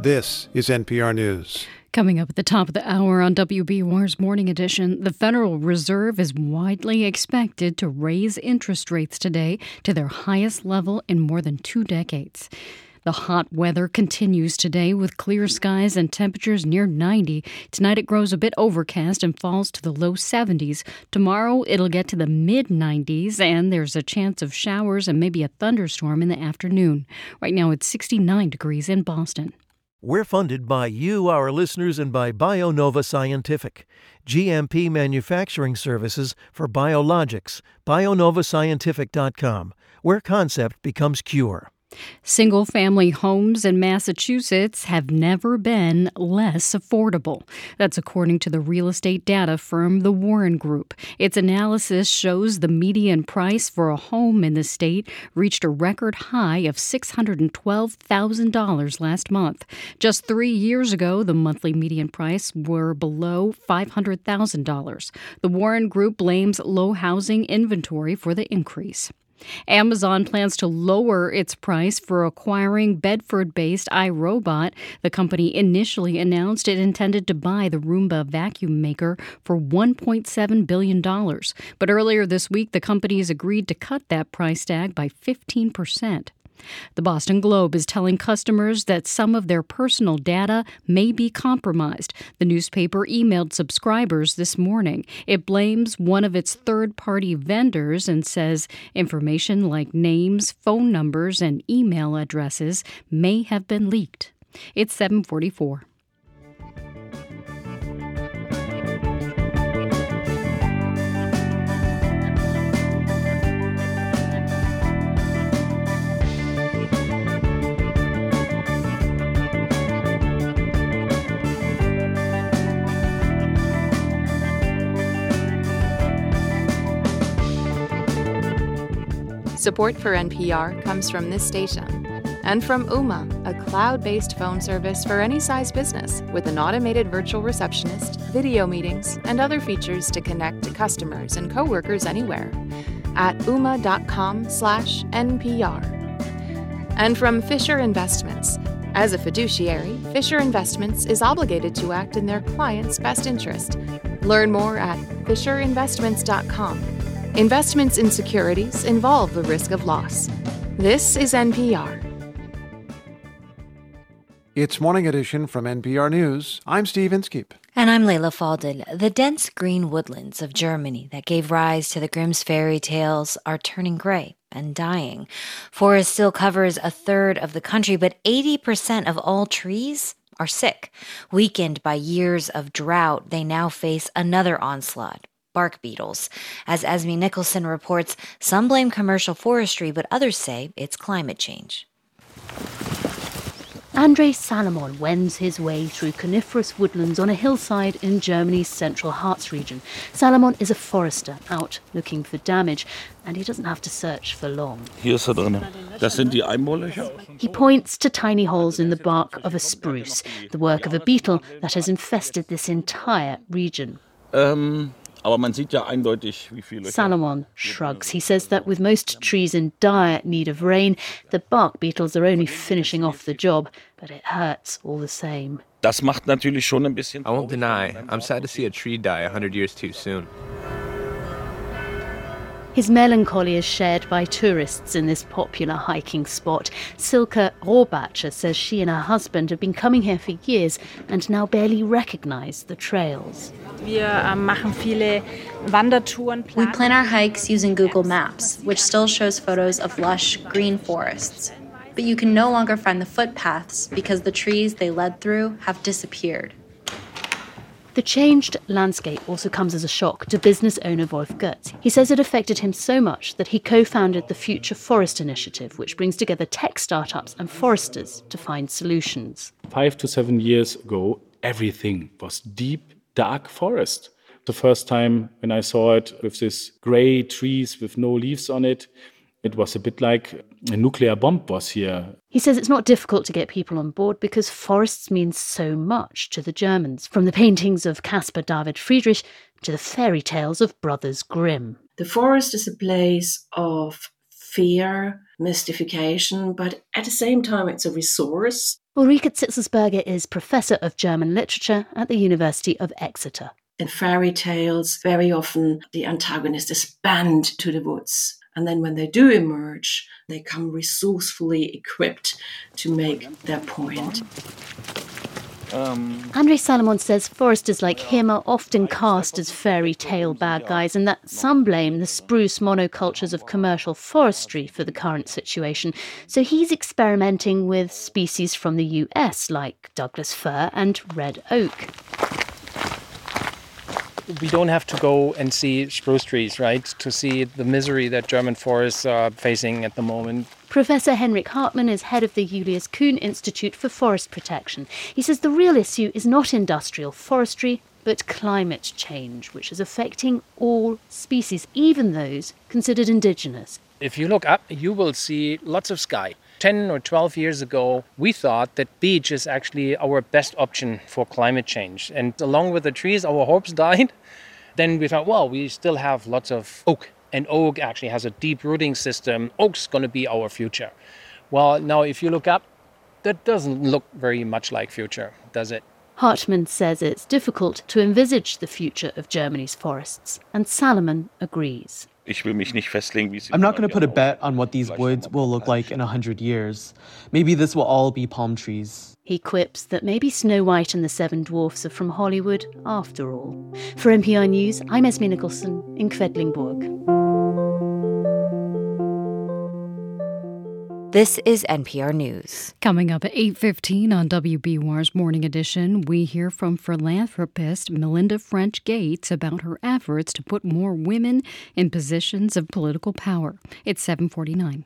This is NPR News. Coming up at the top of the hour on WBUR's Morning Edition, the Federal Reserve is widely expected to raise interest rates today to their highest level in more than two decades. The hot weather continues today with clear skies and temperatures near 90. Tonight it grows a bit overcast and falls to the low 70s. Tomorrow it'll get to the mid 90s and there's a chance of showers and maybe a thunderstorm in the afternoon. Right now it's 69 degrees in Boston. We're funded by you, our listeners, and by BioNova Scientific, GMP manufacturing services for biologics. BioNovaScientific.com, where concept becomes cure. Single family homes in Massachusetts have never been less affordable. That's according to the real estate data firm The Warren Group. Its analysis shows the median price for a home in the state reached a record high of $612,000 last month. Just three years ago, the monthly median price were below $500,000. The Warren Group blames low housing inventory for the increase. Amazon plans to lower its price for acquiring Bedford based iRobot. The company initially announced it intended to buy the Roomba vacuum maker for $1.7 billion. But earlier this week, the company has agreed to cut that price tag by 15%. The Boston Globe is telling customers that some of their personal data may be compromised. The newspaper emailed subscribers this morning. It blames one of its third party vendors and says information like names, phone numbers, and email addresses may have been leaked. It's 744. Support for NPR comes from this station and from Ooma, a cloud based phone service for any size business with an automated virtual receptionist, video meetings, and other features to connect to customers and coworkers anywhere at ooma.com slash NPR. And from Fisher Investments. As a fiduciary, Fisher Investments is obligated to act in their client's best interest. Learn more at FisherInvestments.com. Investments in securities involve the risk of loss. This is NPR. It's Morning Edition from NPR News. I'm Steve Inskeep. And I'm Leila Fadel. The dense green woodlands of Germany that gave rise to the Grimm's fairy tales are turning gray and dying. Forest still covers a third of the country, but 80% of all trees are sick. Weakened by years of drought, they now face another onslaught bark beetles. As Esme Nicholson reports, some blame commercial forestry, but others say it's climate change. Andre Salomon wends his way through coniferous woodlands on a hillside in Germany's central Harz region. Salomon is a forester out looking for damage, and he doesn't have to search for long. Hier ist er. Das sind die Einbohrlöcher. He points to tiny holes in the bark of a spruce, the work of a beetle that has infested this entire region. Ähm, aber man sieht ja eindeutig, wie viele. Salomon shrugs. He says that with most trees in dire need of rain, the bark beetles are only finishing off the job, but it hurts all the same. Das macht natürlich schon ein bisschen. I won't deny, I'm sad to see a tree die a hundred years too soon. His melancholy is shared by tourists in this popular hiking spot. Silke Rohrbacher says she and her husband have been coming here for years and now barely recognize the trails. Ähm, we plan our hikes using Google Maps, which still shows photos of lush green forests. But you can no longer find the footpaths because the trees they led through have disappeared. The changed landscape also comes as a shock to business owner Wolf Goetz. He says it affected him so much that he co founded the Future Forest Initiative, which brings together tech startups and foresters to find solutions. Five to seven years ago, everything was deep, dark forest. The first time when I saw it with these gray trees with no leaves on it, it was a bit like a nuclear bomb was here. He says it's not difficult to get people on board because forests mean so much to the Germans, from the paintings of Caspar David Friedrich to the fairy tales of Brothers Grimm. The forest is a place of fear, mystification, but at the same time, it's a resource. Ulrike Zitzlsperger is Professor of German Literature at the University of Exeter. In fairy tales, very often the antagonist is banned to the woods. And then when they do emerge, they come resourcefully equipped to make their point. Um, Andre Salomon says foresters like him are often cast as fairy tale bad guys, and that some blame the spruce monocultures of commercial forestry for the current situation. So he's experimenting with species from the US like Douglas fir and red oak we don't have to go and see spruce trees, right, to see the misery that German forests are facing at the moment. Professor Henrik Hartmann is head of the Julius Kühn Institute for Forest Protection. He says the real issue is not industrial forestry, but climate change, which is affecting all species, even those considered indigenous. If you look up, you will see lots of sky. 10 or 12 years ago, we thought that beech is actually our best option for climate change. And along with the trees, our hopes died. Then we thought, well, we still have lots of oak. And oak actually has a deep rooting system. Oak's going to be our future. Well, now if you look up, that doesn't look very much like future, does it? Hartmann says it's difficult to envisage the future of Germany's forests, and Salomon agrees. I'm not going to put a bet on what these woods will look like in a hundred years. Maybe this will all be palm trees. He quips that maybe Snow White and the Seven Dwarfs are from Hollywood after all. For NPR News, I'm Esme Nicholson in Quedlinburg. This is NPR News. Coming up at 8:15 on WBUR's Morning Edition, we hear from philanthropist Melinda French Gates about her efforts to put more women in positions of political power. It's 749.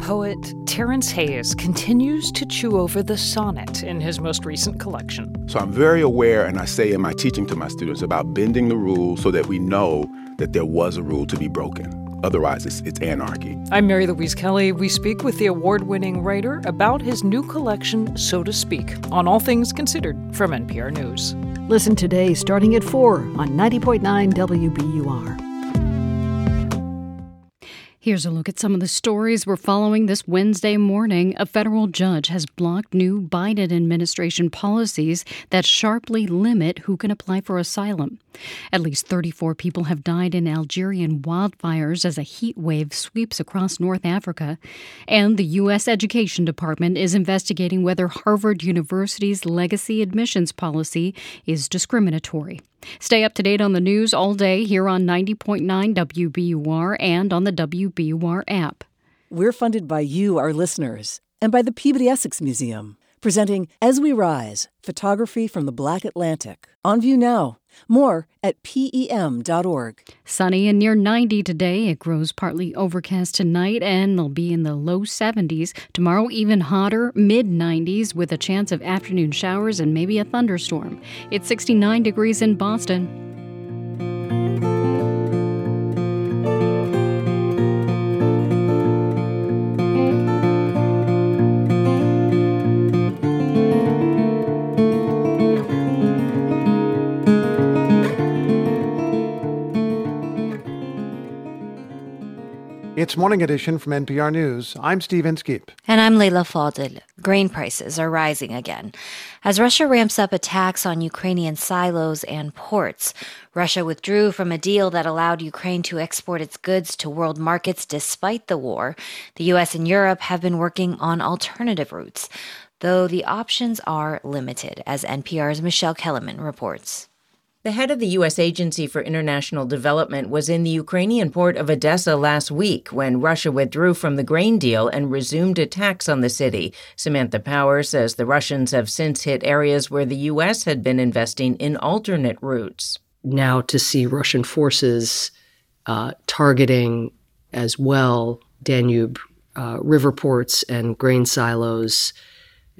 Poet Terrence Hayes continues to chew over the sonnet in his most recent collection. So I'm very aware, and I say in my teaching to my students, about bending the rules so that we know that there was a rule to be broken Otherwise, it's, it's anarchy. I'm Mary Louise Kelly. We speak with the award winning writer about his new collection, So to Speak, on All Things Considered from NPR News. Listen today starting at 4 on 90.9 WBUR. Here's a look at some of the stories we're following this Wednesday morning. A federal judge has blocked new Biden administration policies that sharply limit who can apply for asylum. At least 34 people have died in Algerian wildfires as a heat wave sweeps across North Africa. And the U.S. Education Department is investigating whether Harvard University's legacy admissions policy is discriminatory. Stay up to date on the news all day here on 90.9 WBUR and on the WBUR app. We're funded by you, our listeners, and by the Peabody Essex Museum, presenting As We Rise Photography from the Black Atlantic. On view now. More at pem.org. Sunny and near 90 today. It grows partly overcast tonight and they'll be in the low 70s. Tomorrow, even hotter, mid 90s, with a chance of afternoon showers and maybe a thunderstorm. It's 69 degrees in Boston. It's Morning Edition from NPR News. I'm Steve Inskeep. And I'm Leila Fadel. Grain prices are rising again. As Russia ramps up attacks on Ukrainian silos and ports, Russia withdrew from a deal that allowed Ukraine to export its goods to world markets despite the war. The U.S. and Europe have been working on alternative routes, though the options are limited, as NPR's Michelle Kelemen reports. The head of the U.S. Agency for International Development was in the Ukrainian port of Odessa last week when Russia withdrew from the grain deal and resumed attacks on the city. Samantha Power says the Russians have since hit areas where the U.S. had been investing in alternate routes. Now to see Russian forces uh, targeting as well Danube uh, river ports and grain silos,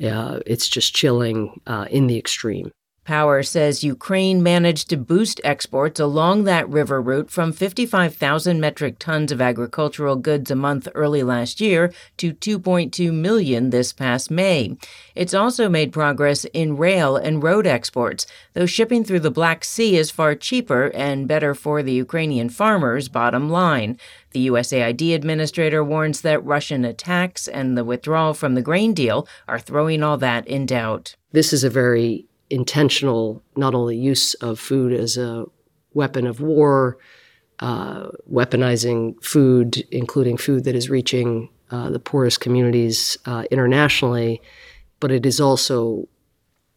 uh, it's just chilling uh, in the extreme. Power says Ukraine managed to boost exports along that river route from 55,000 metric tons of agricultural goods a month early last year to 2.2 million this past May. It's also made progress in rail and road exports, though shipping through the Black Sea is far cheaper and better for the Ukrainian farmers' bottom line. The USAID administrator warns that Russian attacks and the withdrawal from the grain deal are throwing all that in doubt. This is a very intentional not only use of food as a weapon of war, uh, weaponizing food, including food that is reaching uh, the poorest communities uh, internationally, but it is also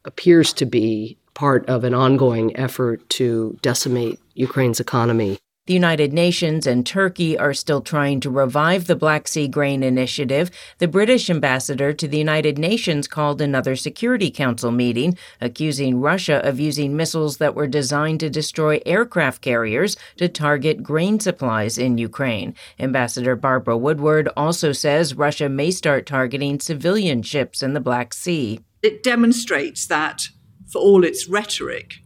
appears to be part of an ongoing effort to decimate Ukraine's economy the United Nations and Turkey are still trying to revive the Black Sea Grain Initiative. The British ambassador to the United Nations called another Security Council meeting, accusing Russia of using missiles that were designed to destroy aircraft carriers to target grain supplies in Ukraine. Ambassador Barbara Woodward also says Russia may start targeting civilian ships in the Black Sea. It demonstrates that, for all its rhetoric,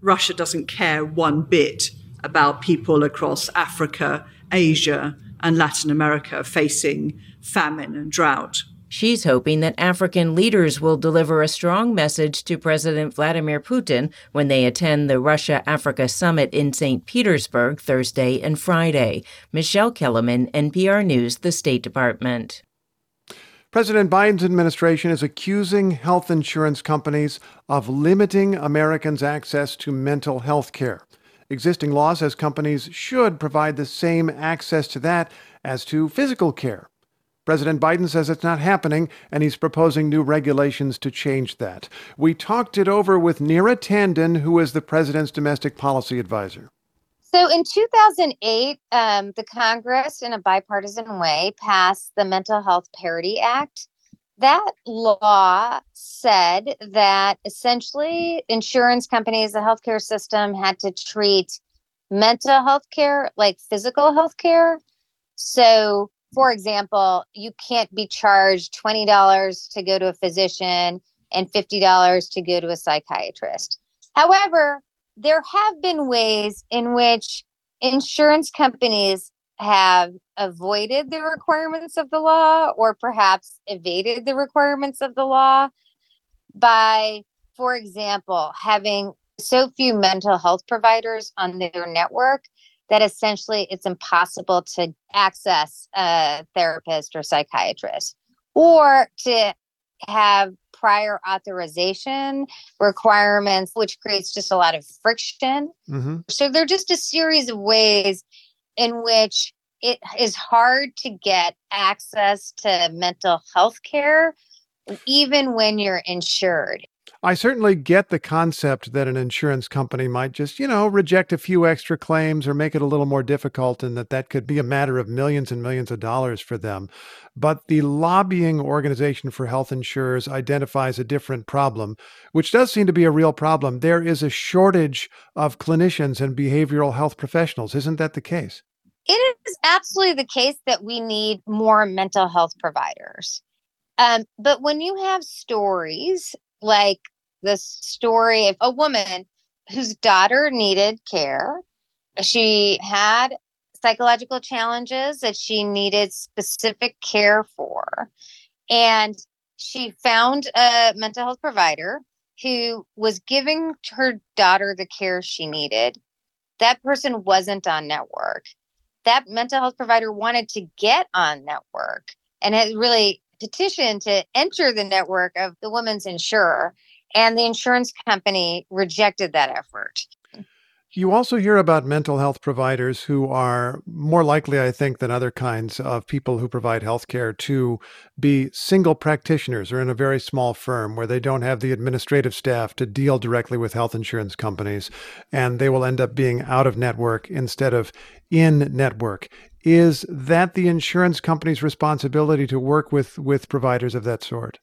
Russia doesn't care one bit about people across Africa, Asia, and Latin America facing famine and drought. She's hoping that African leaders will deliver a strong message to President Vladimir Putin when they attend the Russia Africa Summit in St. Petersburg Thursday and Friday. Michelle Kelemen, NPR News, the State Department. President Biden's administration is accusing health insurance companies of limiting Americans' access to mental health care. Existing law says companies should provide the same access to that as to physical care. President Biden says it's not happening, and he's proposing new regulations to change that. We talked it over with Neera Tanden, who is the president's domestic policy advisor. So in 2008, um, the Congress, in a bipartisan way, passed the Mental Health Parity Act that law said that essentially insurance companies, the healthcare system had to treat mental health care like physical health care. So, for example, you can't be charged $20 to go to a physician and $50 to go to a psychiatrist. However, there have been ways in which insurance companies have avoided the requirements of the law or perhaps evaded the requirements of the law by, for example, having so few mental health providers on their network that essentially it's impossible to access a therapist or psychiatrist or to have prior authorization requirements, which creates just a lot of friction. Mm-hmm. So there are just a series of ways in which it is hard to get access to mental health care, even when you're insured. I certainly get the concept that an insurance company might just, you know, reject a few extra claims or make it a little more difficult and that that could be a matter of millions and millions of dollars for them. But the lobbying organization for health insurers identifies a different problem, which does seem to be a real problem. There is a shortage of clinicians and behavioral health professionals. Isn't that the case? It is absolutely the case that we need more mental health providers. Um, but when you have stories like this story of a woman whose daughter needed care. She had psychological challenges that she needed specific care for. And she found a mental health provider who was giving her daughter the care she needed. That person wasn't on network. That mental health provider wanted to get on network and had really petitioned to enter the network of the woman's insurer and the insurance company rejected that effort. You also hear about mental health providers who are more likely, I think, than other kinds of people who provide health care to be single practitioners or in a very small firm where they don't have the administrative staff to deal directly with health insurance companies. And they will end up being out of network instead of in network. Is that the insurance company's responsibility to work with, with providers of that sort?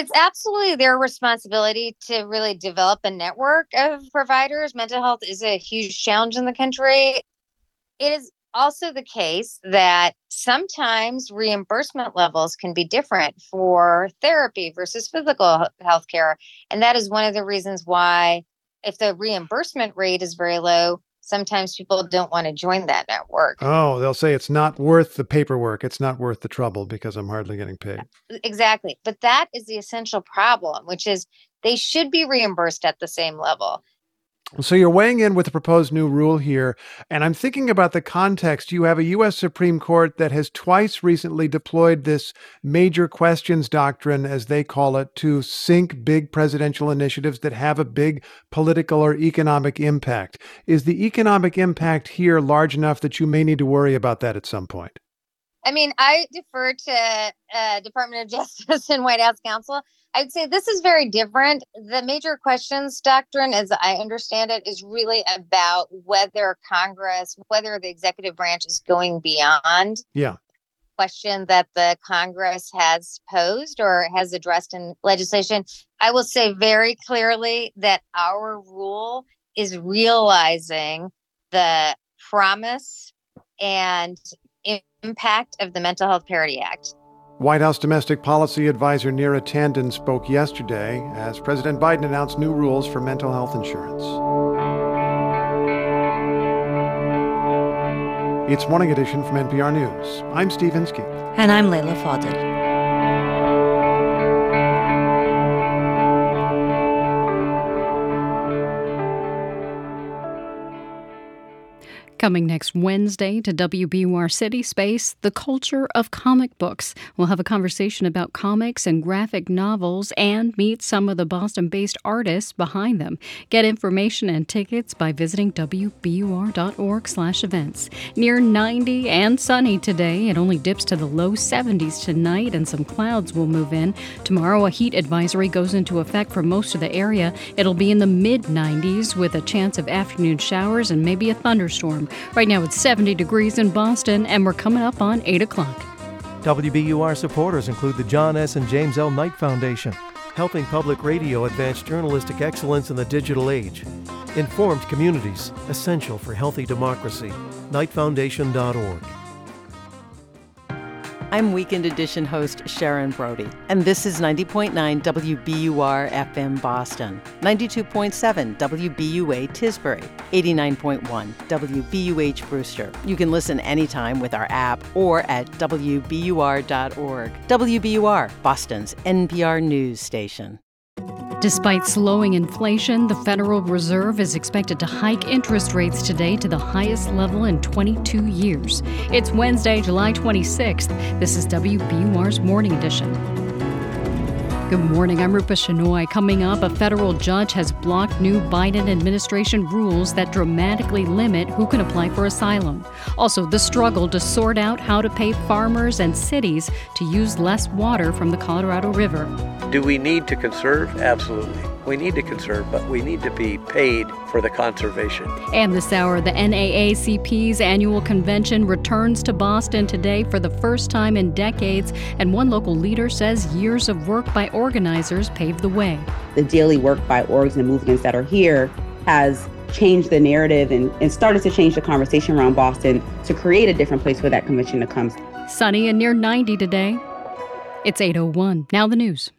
It's absolutely their responsibility to really develop a network of providers. Mental health is a huge challenge in the country. It is also the case that sometimes reimbursement levels can be different for therapy versus physical health care. And that is one of the reasons why, if the reimbursement rate is very low, sometimes people don't want to join that network. Oh, they'll say it's not worth the paperwork. It's not worth the trouble because I'm hardly getting paid. Exactly. But that is the essential problem, which is they should be reimbursed at the same level. So you're weighing in with the proposed new rule here, and I'm thinking about the context. You have a U.S. Supreme Court that has twice recently deployed this major questions doctrine, as they call it, to sink big presidential initiatives that have a big political or economic impact. Is the economic impact here large enough that you may need to worry about that at some point? I mean, I defer to uh, Department of Justice and White House counsel. I'd say this is very different. The major questions doctrine, as I understand it, is really about whether Congress, whether the executive branch is going beyond. Yeah. Question that the Congress has posed or has addressed in legislation. I will say very clearly that our rule is realizing the promise and impact of the Mental Health Parity Act. White House Domestic Policy Advisor Neera Tanden spoke yesterday as President Biden announced new rules for mental health insurance. It's Morning Edition from NPR News. I'm Steve Inskeep. And I'm Leila Fadel. Coming next Wednesday to WBUR City Space, the culture of comic books. We'll have a conversation about comics and graphic novels and meet some of the Boston based artists behind them. Get information and tickets by visiting WBUR.org slash events. Near 90 and sunny today. It only dips to the low 70s tonight and some clouds will move in. Tomorrow, a heat advisory goes into effect for most of the area. It'll be in the mid 90s with a chance of afternoon showers and maybe a thunderstorm. Right now it's 70 degrees in Boston, and we're coming up on 8 o'clock. WBUR supporters include the John S. and James L. Knight Foundation, helping public radio advance journalistic excellence in the digital age. Informed communities, essential for healthy democracy. KnightFoundation.org. I'm Weekend Edition host Sharon Brody, and this is 90.9 WBUR FM Boston, 92.7 WBUA Tisbury, 89.1 WBUH Brewster. You can listen anytime with our app or at WBUR.org. WBUR, Boston's NPR news station. Despite slowing inflation, the Federal Reserve is expected to hike interest rates today to the highest level in 22 years. It's Wednesday, July 26th. This is WBUR's Morning Edition. Good morning. I'm Rupa Shenoy. Coming up, a federal judge has blocked new Biden administration rules that dramatically limit who can apply for asylum. Also, the struggle to sort out how to pay farmers and cities to use less water from the Colorado River. Do we need to conserve? Absolutely. We need to conserve, but we need to be paid for the conservation. And this hour, the NAACP's annual convention returns to Boston today for the first time in decades, and one local leader says years of work by organizers paved the way. The daily work by orgs and movements that are here has changed the narrative and, and started to change the conversation around Boston to create a different place for that convention to come. Sunny and near 90 today. It's 801. Now the news.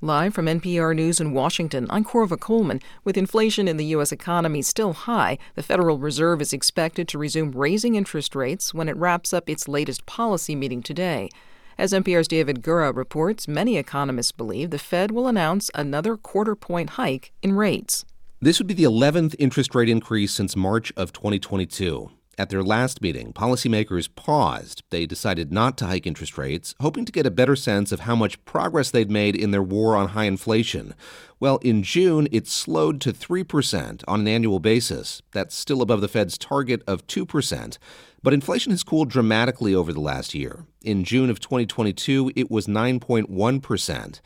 Live from NPR News in Washington, I'm Corva Coleman. With inflation in the U.S. economy still high, the Federal Reserve is expected to resume raising interest rates when it wraps up its latest policy meeting today. As NPR's David Gura reports, many economists believe the Fed will announce another quarter point hike in rates. This would be the 11th interest rate increase since March of 2022. At their last meeting, policymakers paused. They decided not to hike interest rates, hoping to get a better sense of how much progress they'd made in their war on high inflation. Well, in June, it slowed to 3% on an annual basis. That's still above the Fed's target of 2%. But inflation has cooled dramatically over the last year. In June of 2022, it was 9.1%.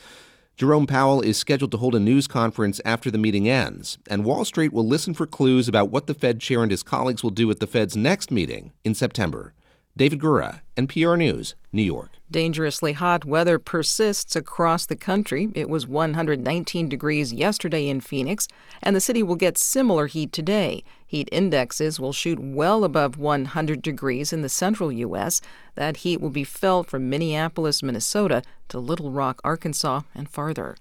Jerome Powell is scheduled to hold a news conference after the meeting ends, and Wall Street will listen for clues about what the Fed chair and his colleagues will do at the Fed's next meeting in September. David Gura, NPR News, New York. Dangerously hot weather persists across the country. It was 119 degrees yesterday in Phoenix, and the city will get similar heat today. Heat indexes will shoot well above 100 degrees in the central U.S. That heat will be felt from Minneapolis, Minnesota to Little Rock, Arkansas, and farther.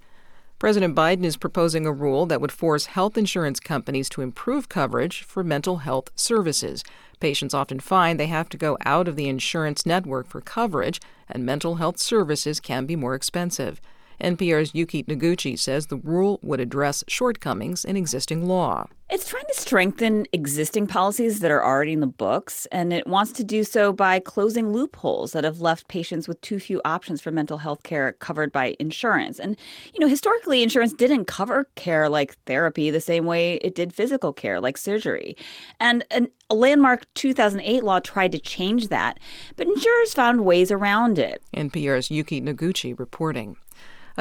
President Biden is proposing a rule that would force health insurance companies to improve coverage for mental health services. Patients often find they have to go out of the insurance network for coverage, and mental health services can be more expensive. NPR's Yuki Noguchi says the rule would address shortcomings in existing law. It's trying to strengthen existing policies that are already in the books, and it wants to do so by closing loopholes that have left patients with too few options for mental health care covered by insurance. And, you know, historically, insurance didn't cover care like therapy the same way it did physical care like surgery. And an, a landmark 2008 law tried to change that, but insurers found ways around it. NPR's Yuki Noguchi reporting.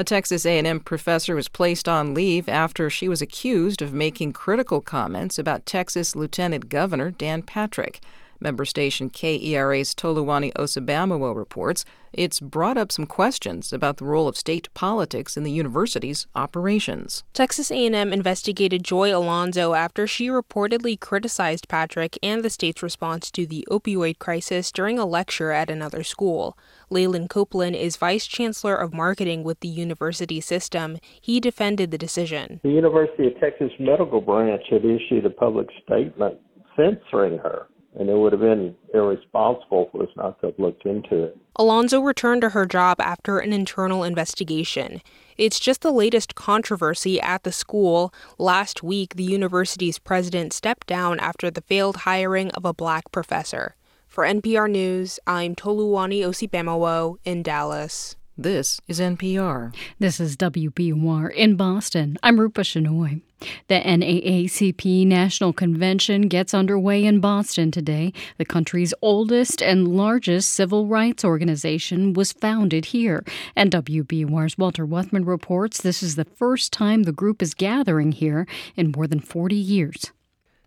A Texas A&M professor was placed on leave after she was accused of making critical comments about Texas Lieutenant Governor Dan Patrick. Member station KERA's Toluwani Osibamowo reports it's brought up some questions about the role of state politics in the university's operations. Texas A&M investigated Joy Alonzo after she reportedly criticized Patrick and the state's response to the opioid crisis during a lecture at another school. Laylan Copelin is vice chancellor of marketing with the university system. He defended the decision. The University of Texas medical branch had issued a public statement censoring her and it would have been irresponsible for us not to have looked into it. Alonzo returned to her job after an internal investigation. It's just the latest controversy at the school. Last week, the university's president stepped down after the failed hiring of a black professor. For NPR News, I'm Toluwani Osibamowo in Dallas. This is NPR. This is WBUR in Boston. I'm Rupa Shenoy. The NAACP National Convention gets underway in Boston today. The country's oldest and largest civil rights organization was founded here. And WBUR's Walter Wuthmann reports this is the first time the group is gathering here in more than 40 years.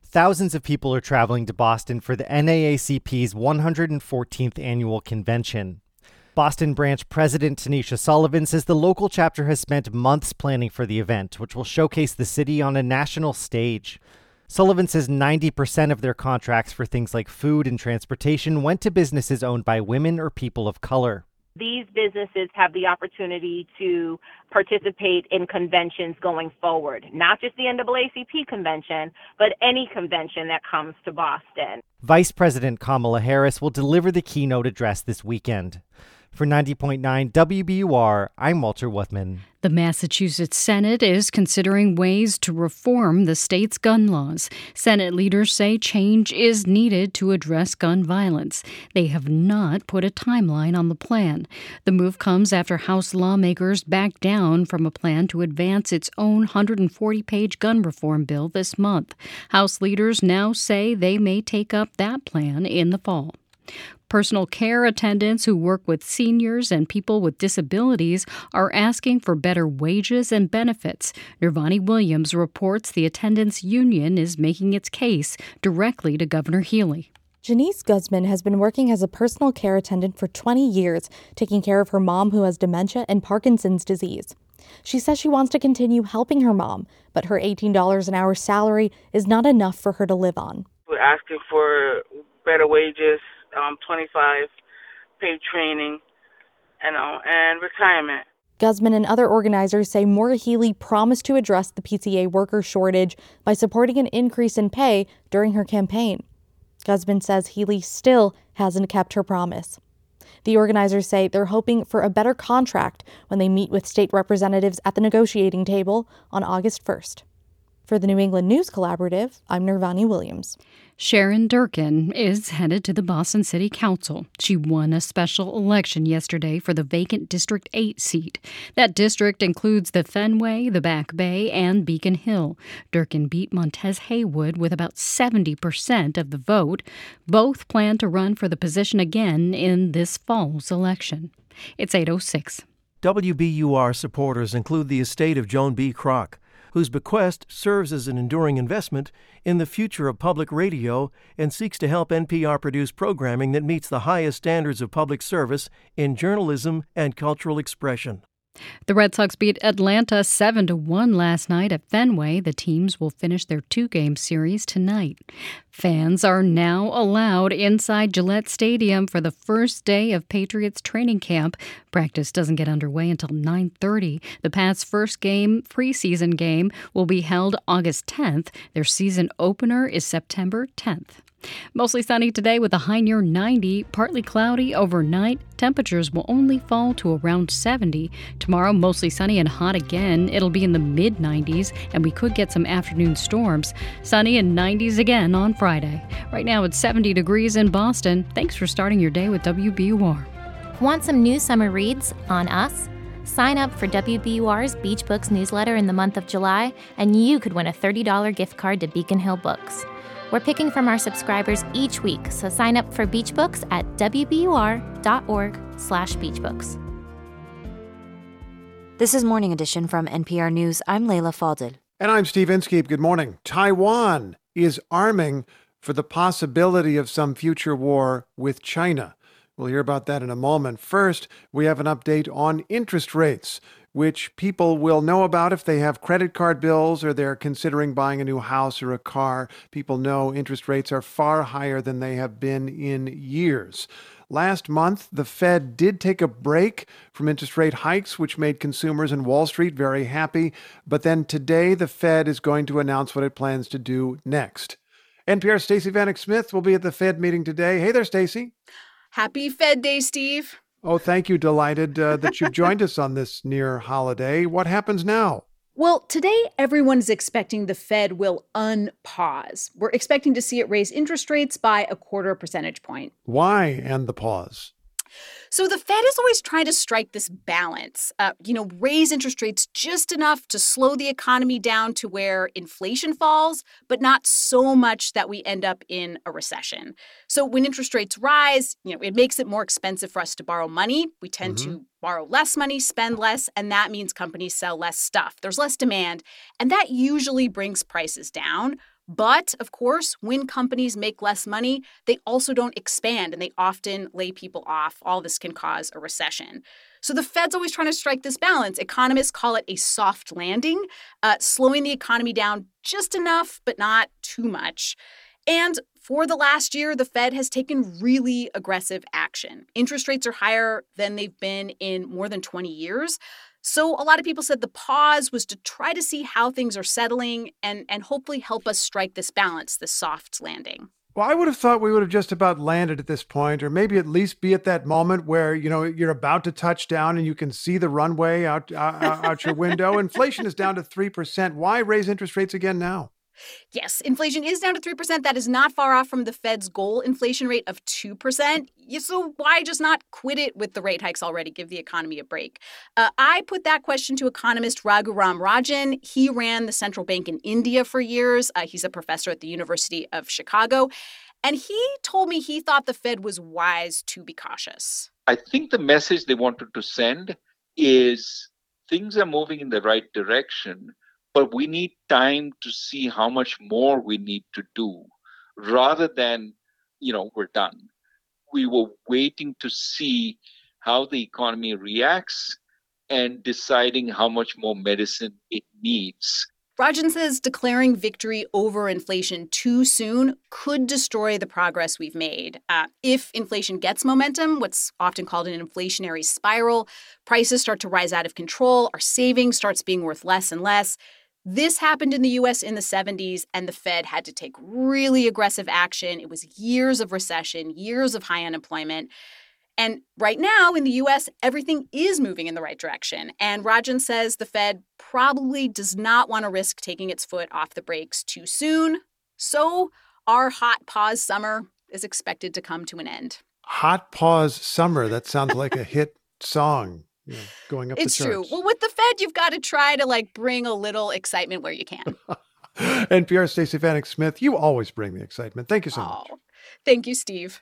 Thousands of people are traveling to Boston for the NAACP's 114th annual convention. Boston branch president Tanisha Sullivan says the local chapter has spent months planning for the event, which will showcase the city on a national stage. Sullivan says 90% of their contracts for things like food and transportation went to businesses owned by women or people of color. these businesses have the opportunity to participate in conventions going forward, not just the NAACP convention, but any convention that comes to Boston. Vice President Kamala Harris will deliver the keynote address this weekend. For 90.9 WBUR, I'm Walter Wuthmann. The Massachusetts Senate is considering ways to reform the state's gun laws. Senate leaders say change is needed to address gun violence. They have not put a timeline on the plan. The move comes after House lawmakers backed down from a plan to advance its own 140 page gun reform bill this month. House leaders now say they may take up that plan in the fall. Personal care attendants who work with seniors and people with disabilities are asking for better wages and benefits. Nirvani Williams reports the attendants union is making its case directly to Governor Healey. Janice Guzman has been working as a personal care attendant for 20 years, taking care of her mom who has dementia and Parkinson's disease. She says she wants to continue helping her mom, but her $18 an hour salary is not enough for her to live on. We're asking for better wages, um, 25 paid training, you know, and retirement. Guzman and other organizers say Maura Healey promised to address the PCA worker shortage by supporting an increase in pay during her campaign. Guzman says Healey still hasn't kept her promise. The organizers say they're hoping for a better contract when they meet with state representatives at the negotiating table on August 1st. For the New England News Collaborative, I'm Nirvani Williams. Sharon Durkin is headed to the Boston City Council. She won a special election yesterday for the vacant District 8 seat. That district includes the Fenway, the Back Bay, and Beacon Hill. Durkin beat Montez Haywood with about 70% of the vote. Both plan to run for the position again in this fall's election. It's 806. WBUR supporters include the estate of Joan B. Kroc whose bequest serves as an enduring investment in the future of public radio and seeks to help NPR produce programming that meets the highest standards of public service in journalism and cultural expression. The Red Sox beat Atlanta 7 to 1 last night at Fenway. The teams will finish their two-game series tonight. Fans are now allowed inside Gillette Stadium for the first day of Patriots training camp. Practice doesn't get underway until 9:30. The Pats' first game, preseason game, will be held August 10th. Their season opener is September 10th. Mostly sunny today with a high near 90, partly cloudy overnight. Temperatures will only fall to around 70. Tomorrow, mostly sunny and hot again. It'll be in the mid 90s, and we could get some afternoon storms. Sunny and 90s again on Friday. Right now, it's 70 degrees in Boston. Thanks for starting your day with WBUR. Want some new summer reads on us? Sign up for WBUR's Beach Books newsletter in the month of July, and you could win a $30 gift card to Beacon Hill Books. We're picking from our subscribers each week, so sign up for Beach Books at wbur.org/slash beachbooks. This is Morning Edition from NPR News. I'm Leila Fadel. And I'm Steve Inskeep. Good morning. Taiwan is arming for the possibility of some future war with China. We'll hear about that in a moment. First, we have an update on interest rates which people will know about if they have credit card bills or they're considering buying a new house or a car. People know interest rates are far higher than they have been in years. Last month, the Fed did take a break from interest rate hikes, which made consumers and Wall Street very happy. But then today, the Fed is going to announce what it plans to do next. NPR Stacey Vanek Smith will be at the Fed meeting today. Hey there, Stacey. Happy Fed Day, Steve. Oh, thank you. Delighted uh, that you've joined us on this near holiday. What happens now? Well, today everyone's expecting the Fed will unpause. We're expecting to see it raise interest rates by a quarter percentage point. Why end the pause? So the Fed is always trying to strike this balance, uh, you know, raise interest rates just enough to slow the economy down to where inflation falls, but not so much that we end up in a recession. So when interest rates rise, you know, it makes it more expensive for us to borrow money. We tend mm-hmm. to borrow less money, spend less, and that means companies sell less stuff. There's less demand, and that usually brings prices down. But of course, when companies make less money, they also don't expand and they often lay people off. All this can cause a recession. So the Fed's always trying to strike this balance. Economists call it a soft landing, uh, slowing the economy down just enough, but not too much. And for the last year, the Fed has taken really aggressive action. Interest rates are higher than they've been in more than 20 years. So a lot of people said the pause was to try to see how things are settling and, and hopefully help us strike this balance, this soft landing. Well, I would have thought we would have just about landed at this point, or maybe at least be at that moment where you know you're about to touch down and you can see the runway out uh, out your window. Inflation is down to three percent. Why raise interest rates again now? Yes, inflation is down to 3%. That is not far off from the Fed's goal inflation rate of 2%. So why just not quit it with the rate hikes already? Give the economy a break. Uh, I put that question to economist Raghuram Rajan. He ran the central bank in India for years. Uh, he's a professor at the University of Chicago. And he told me he thought the Fed was wise to be cautious. I think the message they wanted to send is things are moving in the right direction but we need time to see how much more we need to do rather than you know we're done we were waiting to see how the economy reacts and deciding how much more medicine it needs Rajan says declaring victory over inflation too soon could destroy the progress we've made. Uh, if inflation gets momentum, what's often called an inflationary spiral, prices start to rise out of control, our savings starts being worth less and less. This happened in the US in the 70s, and the Fed had to take really aggressive action. It was years of recession, years of high unemployment. And right now in the US, everything is moving in the right direction. And Rajan says the Fed probably does not want to risk taking its foot off the brakes too soon. So our hot pause summer is expected to come to an end. Hot pause summer. That sounds like a hit song you know, going up it's true. Well, with the Fed, you've got to try to like bring a little excitement where you can. NPR Stacey Vanek Smith, you always bring the excitement. Thank you so oh, much. Thank you, Steve.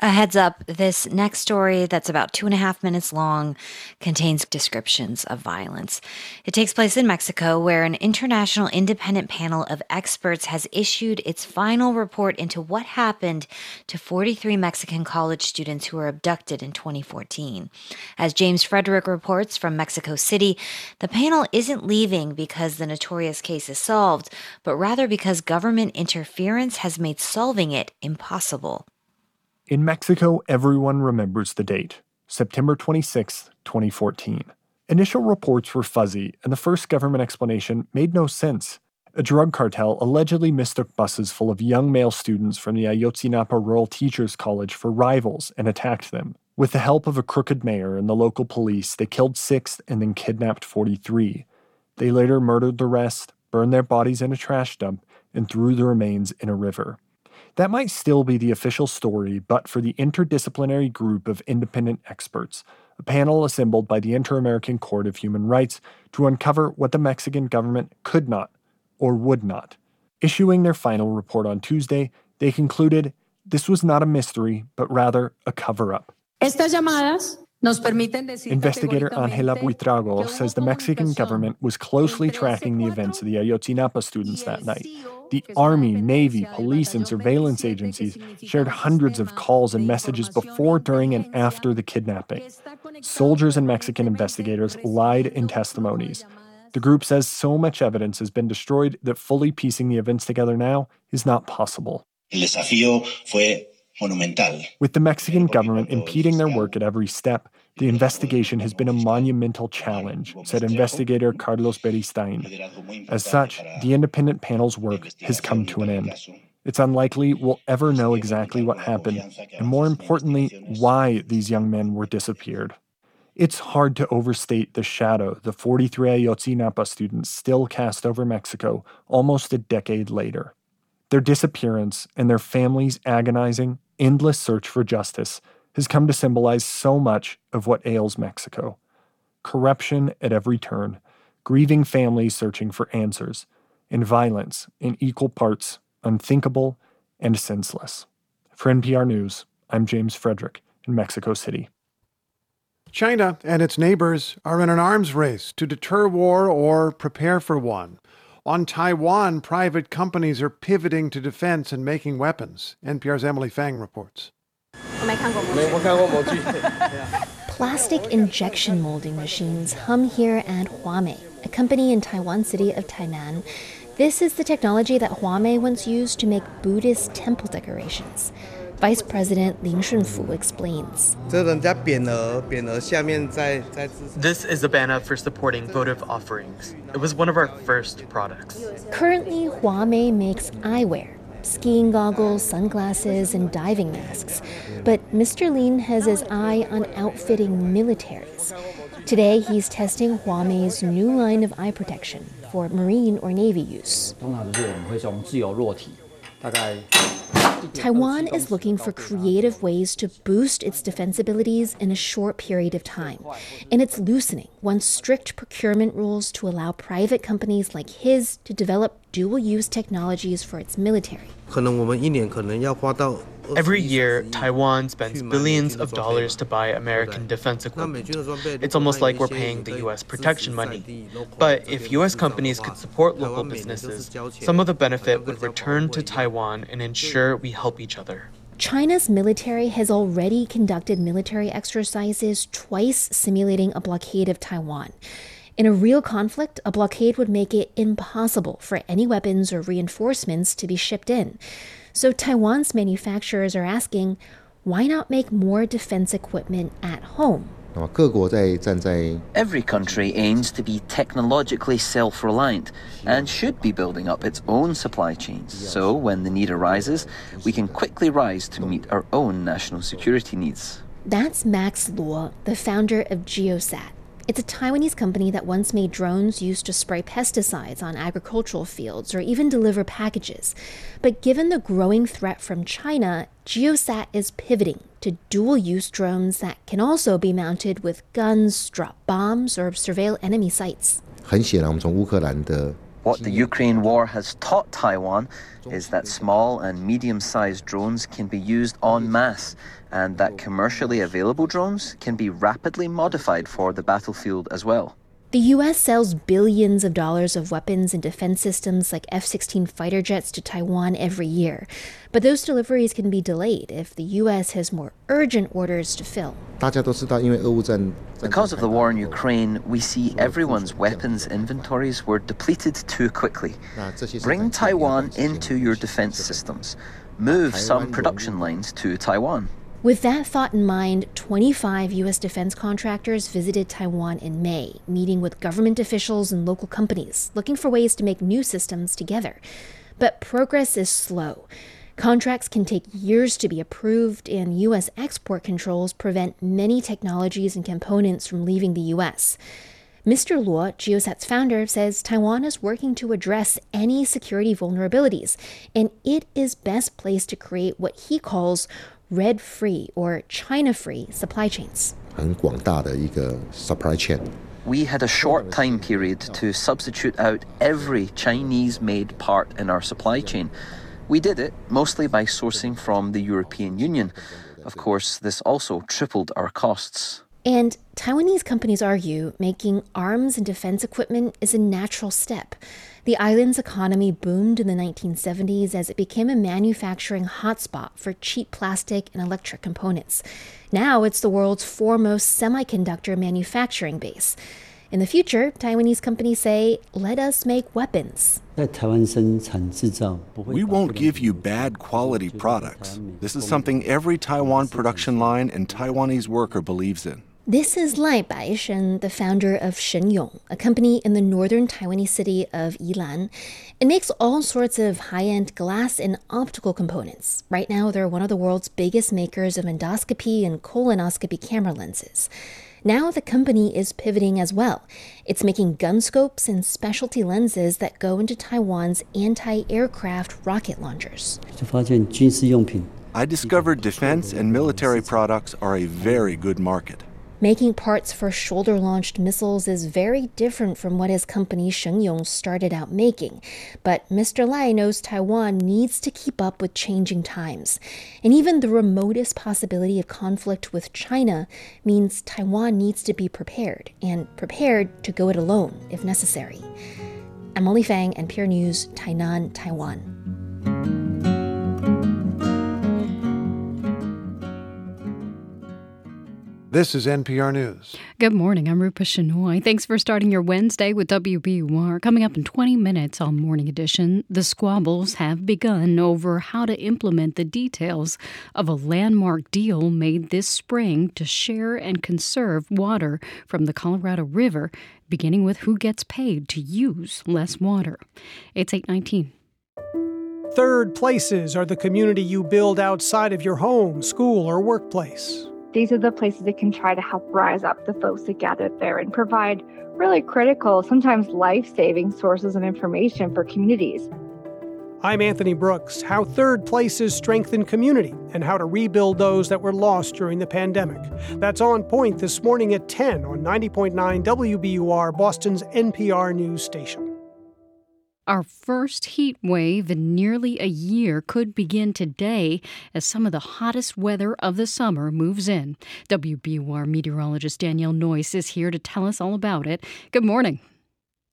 A heads up this next story, that's about two and a half minutes long, contains descriptions of violence. It takes place in Mexico, where an international independent panel of experts has issued its final report into what happened to 43 Mexican college students who were abducted in 2014. As James Frederick reports from Mexico City, the panel isn't leaving because the notorious case is solved, but rather because government interference has made solving it impossible. In Mexico, everyone remembers the date September 26, 2014. Initial reports were fuzzy, and the first government explanation made no sense. A drug cartel allegedly mistook buses full of young male students from the Ayotzinapa Rural Teachers College for rivals and attacked them. With the help of a crooked mayor and the local police, they killed six and then kidnapped 43. They later murdered the rest, burned their bodies in a trash dump, and threw the remains in a river. That might still be the official story, but for the interdisciplinary group of independent experts, a panel assembled by the Inter American Court of Human Rights to uncover what the Mexican government could not or would not. Issuing their final report on Tuesday, they concluded this was not a mystery, but rather a cover up. Estas llamadas Investigator Angela Buitrago says the Mexican government was closely tracking the events of the Ayotzinapa students that night. The Army, Navy, police, and surveillance agencies shared hundreds of calls and messages before, during, and after the kidnapping. Soldiers and Mexican investigators lied in testimonies. The group says so much evidence has been destroyed that fully piecing the events together now is not possible. El desafío fue monumental. With the Mexican government impeding their work at every step, the investigation has been a monumental challenge, said investigator Carlos Beristain. As such, the independent panel's work has come to an end. It's unlikely we'll ever know exactly what happened, and more importantly, why these young men were disappeared. It's hard to overstate the shadow the 43 Ayotzinapa students still cast over Mexico almost a decade later. Their disappearance and their families' agonizing, endless search for justice has come to symbolize so much of what ails Mexico corruption at every turn, grieving families searching for answers, and violence in equal parts unthinkable and senseless. For NPR News, I'm James Frederick in Mexico City. China and its neighbors are in an arms race to deter war or prepare for one. On Taiwan, private companies are pivoting to defense and making weapons. NPR's Emily Feng reports. Plastic injection molding machines hum here at Huamei, a company in Taiwan city of Tainan. This is the technology that Huamei once used to make Buddhist temple decorations. Vice President Lin Shunfu explains. This is a banner for supporting votive offerings. It was one of our first products. Currently, Huamei makes eyewear, skiing goggles, sunglasses, and diving masks. But Mr. Lin has his eye on outfitting militaries. Today, he's testing Huamei's new line of eye protection for Marine or Navy use. Taiwan is looking for creative ways to boost its defense abilities in a short period of time. And it's loosening one strict procurement rules to allow private companies like his to develop dual use technologies for its military. Every year, Taiwan spends billions of dollars to buy American defense equipment. It's almost like we're paying the US protection money. But if US companies could support local businesses, some of the benefit would return to Taiwan and ensure we help each other. China's military has already conducted military exercises twice simulating a blockade of Taiwan. In a real conflict, a blockade would make it impossible for any weapons or reinforcements to be shipped in. So Taiwan's manufacturers are asking, why not make more defense equipment at home? Every country aims to be technologically self reliant and should be building up its own supply chains. So, when the need arises, we can quickly rise to meet our own national security needs. That's Max Luo, the founder of Geosat. It's a Taiwanese company that once made drones used to spray pesticides on agricultural fields or even deliver packages. But given the growing threat from China, Geosat is pivoting to dual use drones that can also be mounted with guns, drop bombs, or surveil enemy sites. What the Ukraine war has taught Taiwan is that small and medium sized drones can be used en masse and that commercially available drones can be rapidly modified for the battlefield as well. The US sells billions of dollars of weapons and defense systems like F 16 fighter jets to Taiwan every year. But those deliveries can be delayed if the US has more urgent orders to fill. Because of the war in Ukraine, we see everyone's weapons inventories were depleted too quickly. Bring Taiwan into your defense systems. Move some production lines to Taiwan. With that thought in mind, 25 U.S. defense contractors visited Taiwan in May, meeting with government officials and local companies, looking for ways to make new systems together. But progress is slow. Contracts can take years to be approved, and U.S. export controls prevent many technologies and components from leaving the U.S. Mr. Luo, Geosat's founder, says Taiwan is working to address any security vulnerabilities, and it is best placed to create what he calls red free or China free supply chains. We had a short time period to substitute out every Chinese made part in our supply chain. We did it mostly by sourcing from the European Union. Of course, this also tripled our costs. And Taiwanese companies argue making arms and defense equipment is a natural step. The island's economy boomed in the 1970s as it became a manufacturing hotspot for cheap plastic and electric components. Now it's the world's foremost semiconductor manufacturing base. In the future, Taiwanese companies say, let us make weapons. We won't give you bad quality products. This is something every Taiwan production line and Taiwanese worker believes in. This is Lai Baishen, the founder of Shenyong, a company in the northern Taiwanese city of Yilan. It makes all sorts of high end glass and optical components. Right now, they're one of the world's biggest makers of endoscopy and colonoscopy camera lenses. Now the company is pivoting as well. It's making gun scopes and specialty lenses that go into Taiwan's anti aircraft rocket launchers. I discovered defense and military products are a very good market. Making parts for shoulder launched missiles is very different from what his company Shenyong started out making. But Mr. Lai knows Taiwan needs to keep up with changing times. And even the remotest possibility of conflict with China means Taiwan needs to be prepared, and prepared to go it alone if necessary. I'm Feng, NPR News, Tainan, Taiwan. This is NPR News. Good morning. I'm Rupa Shenoy. Thanks for starting your Wednesday with WBUR. Coming up in 20 minutes on Morning Edition, the squabbles have begun over how to implement the details of a landmark deal made this spring to share and conserve water from the Colorado River, beginning with who gets paid to use less water. It's 819. Third places are the community you build outside of your home, school, or workplace these are the places that can try to help rise up the folks that gathered there and provide really critical, sometimes life saving sources of information for communities. I'm Anthony Brooks. How third places strengthen community and how to rebuild those that were lost during the pandemic. That's on point this morning at 10 on 90.9 WBUR, Boston's NPR news station. Our first heat wave in nearly a year could begin today as some of the hottest weather of the summer moves in. WBUR meteorologist Danielle Noyes is here to tell us all about it. Good morning.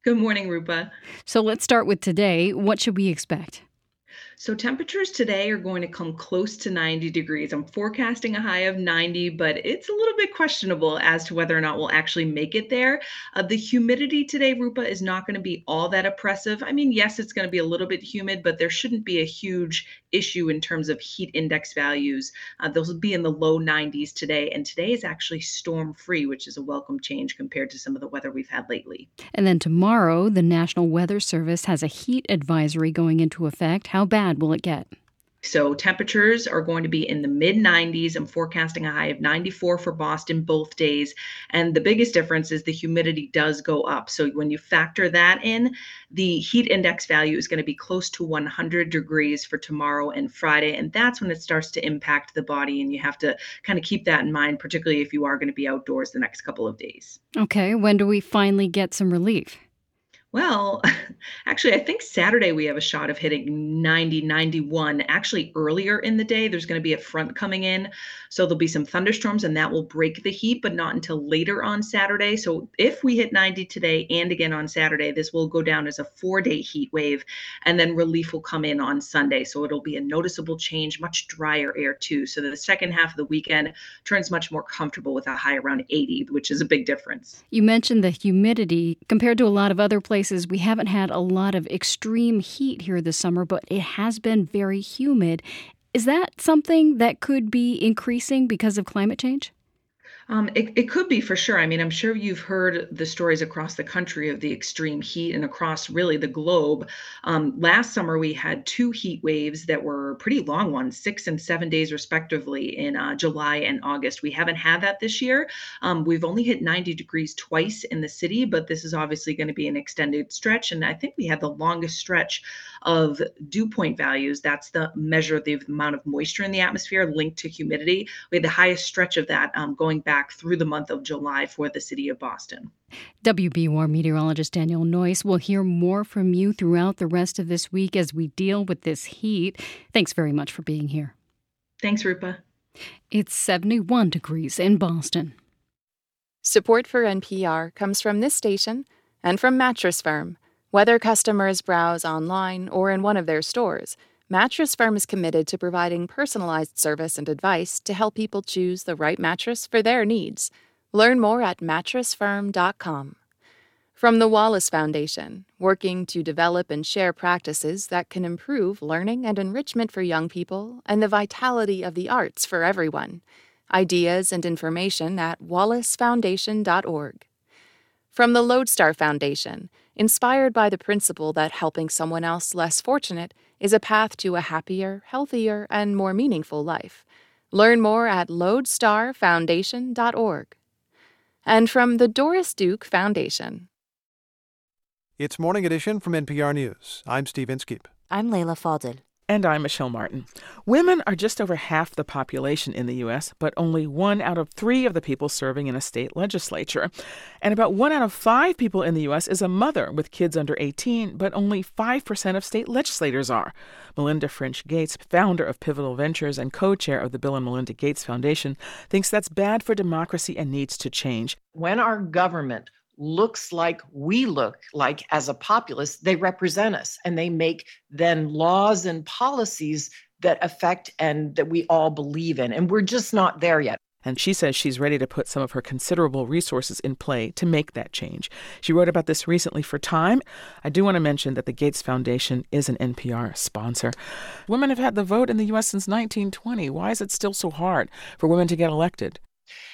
Good morning, Rupa. So let's start with today. What should we expect? So temperatures today are going to come close to 90 degrees. I'm forecasting a high of 90, but it's a little bit questionable as to whether or not we'll actually make it there. Uh, the humidity today, Rupa, is not going to be all that oppressive. I mean, yes, it's going to be a little bit humid, but there shouldn't be a huge issue in terms of heat index values. Uh, those will be in the low 90s today, and today is actually storm free, which is a welcome change compared to some of the weather we've had lately. And then tomorrow, the National Weather Service has a heat advisory going into effect. How bad will it get? So temperatures are going to be in the mid 90s. I'm forecasting a high of 94 for Boston both days. And the biggest difference is the humidity does go up. So when you factor that in, the heat index value is going to be close to 100 degrees for tomorrow and Friday. And that's when it starts to impact the body. And you have to kind of keep that in mind, particularly if you are going to be outdoors the next couple of days. Okay. When do we finally get some relief? Well, actually, I think Saturday we have a shot of hitting 90, 91. Actually, earlier in the day, there's going to be a front coming in. So there'll be some thunderstorms and that will break the heat, but not until later on Saturday. So if we hit 90 today and again on Saturday, this will go down as a four day heat wave. And then relief will come in on Sunday. So it'll be a noticeable change, much drier air too. So the second half of the weekend turns much more comfortable with a high around 80, which is a big difference. You mentioned the humidity compared to a lot of other places places, we haven't had a lot of extreme heat here this summer, but it has been very humid. Is that something that could be increasing because of climate change? Um, it, it could be for sure. I mean, I'm sure you've heard the stories across the country of the extreme heat and across really the globe. Um, last summer, we had two heat waves that were pretty long ones, six and seven days respectively in uh, July and August. We haven't had that this year. Um, we've only hit 90 degrees twice in the city, but this is obviously going to be an extended stretch. And I think we had the longest stretch of dew point values. That's the measure of the amount of moisture in the atmosphere linked to humidity. We had the highest stretch of that um, going back through the month of July for the city of Boston. WBUR meteorologist Danielle Noyes will hear more from you throughout the rest of this week as we deal with this heat. Thanks very much for being here. Thanks, Rupa. It's 71 degrees in Boston. Support for NPR comes from this station and from Mattress Firm whether customers browse online or in one of their stores, Mattress Firm is committed to providing personalized service and advice to help people choose the right mattress for their needs. Learn more at mattressfirm.com. From the Wallace Foundation, working to develop and share practices that can improve learning and enrichment for young people and the vitality of the arts for everyone. Ideas and information at wallacefoundation.org. From the Lodestar Foundation, inspired by the principle that helping someone else less fortunate is a path to a happier, healthier, and more meaningful life. Learn more at lodestarfoundation.org. And from the Doris Duke Foundation. It's Morning Edition from NPR News. I'm Steve Inskeep. I'm Leila Fadel. And I'm Michelle Martin. Women are just over half the population in the U.S., but only one out of three of the people serving in a state legislature. And about one out of five people in the U.S. is a mother with kids under 18, but only 5% of state legislators are. Melinda French Gates, founder of Pivotal Ventures and co chair of the Bill and Melinda Gates Foundation, thinks that's bad for democracy and needs to change. When our government looks like we look like as a populace, they represent us and they make then laws and policies that affect and that we all believe in. And we're just not there yet. And she says she's ready to put some of her considerable resources in play to make that change. She wrote about this recently for Time. I do want to mention that the Gates Foundation is an NPR sponsor. Women have had the vote in the U.S. since 1920. Why is it still so hard for women to get elected?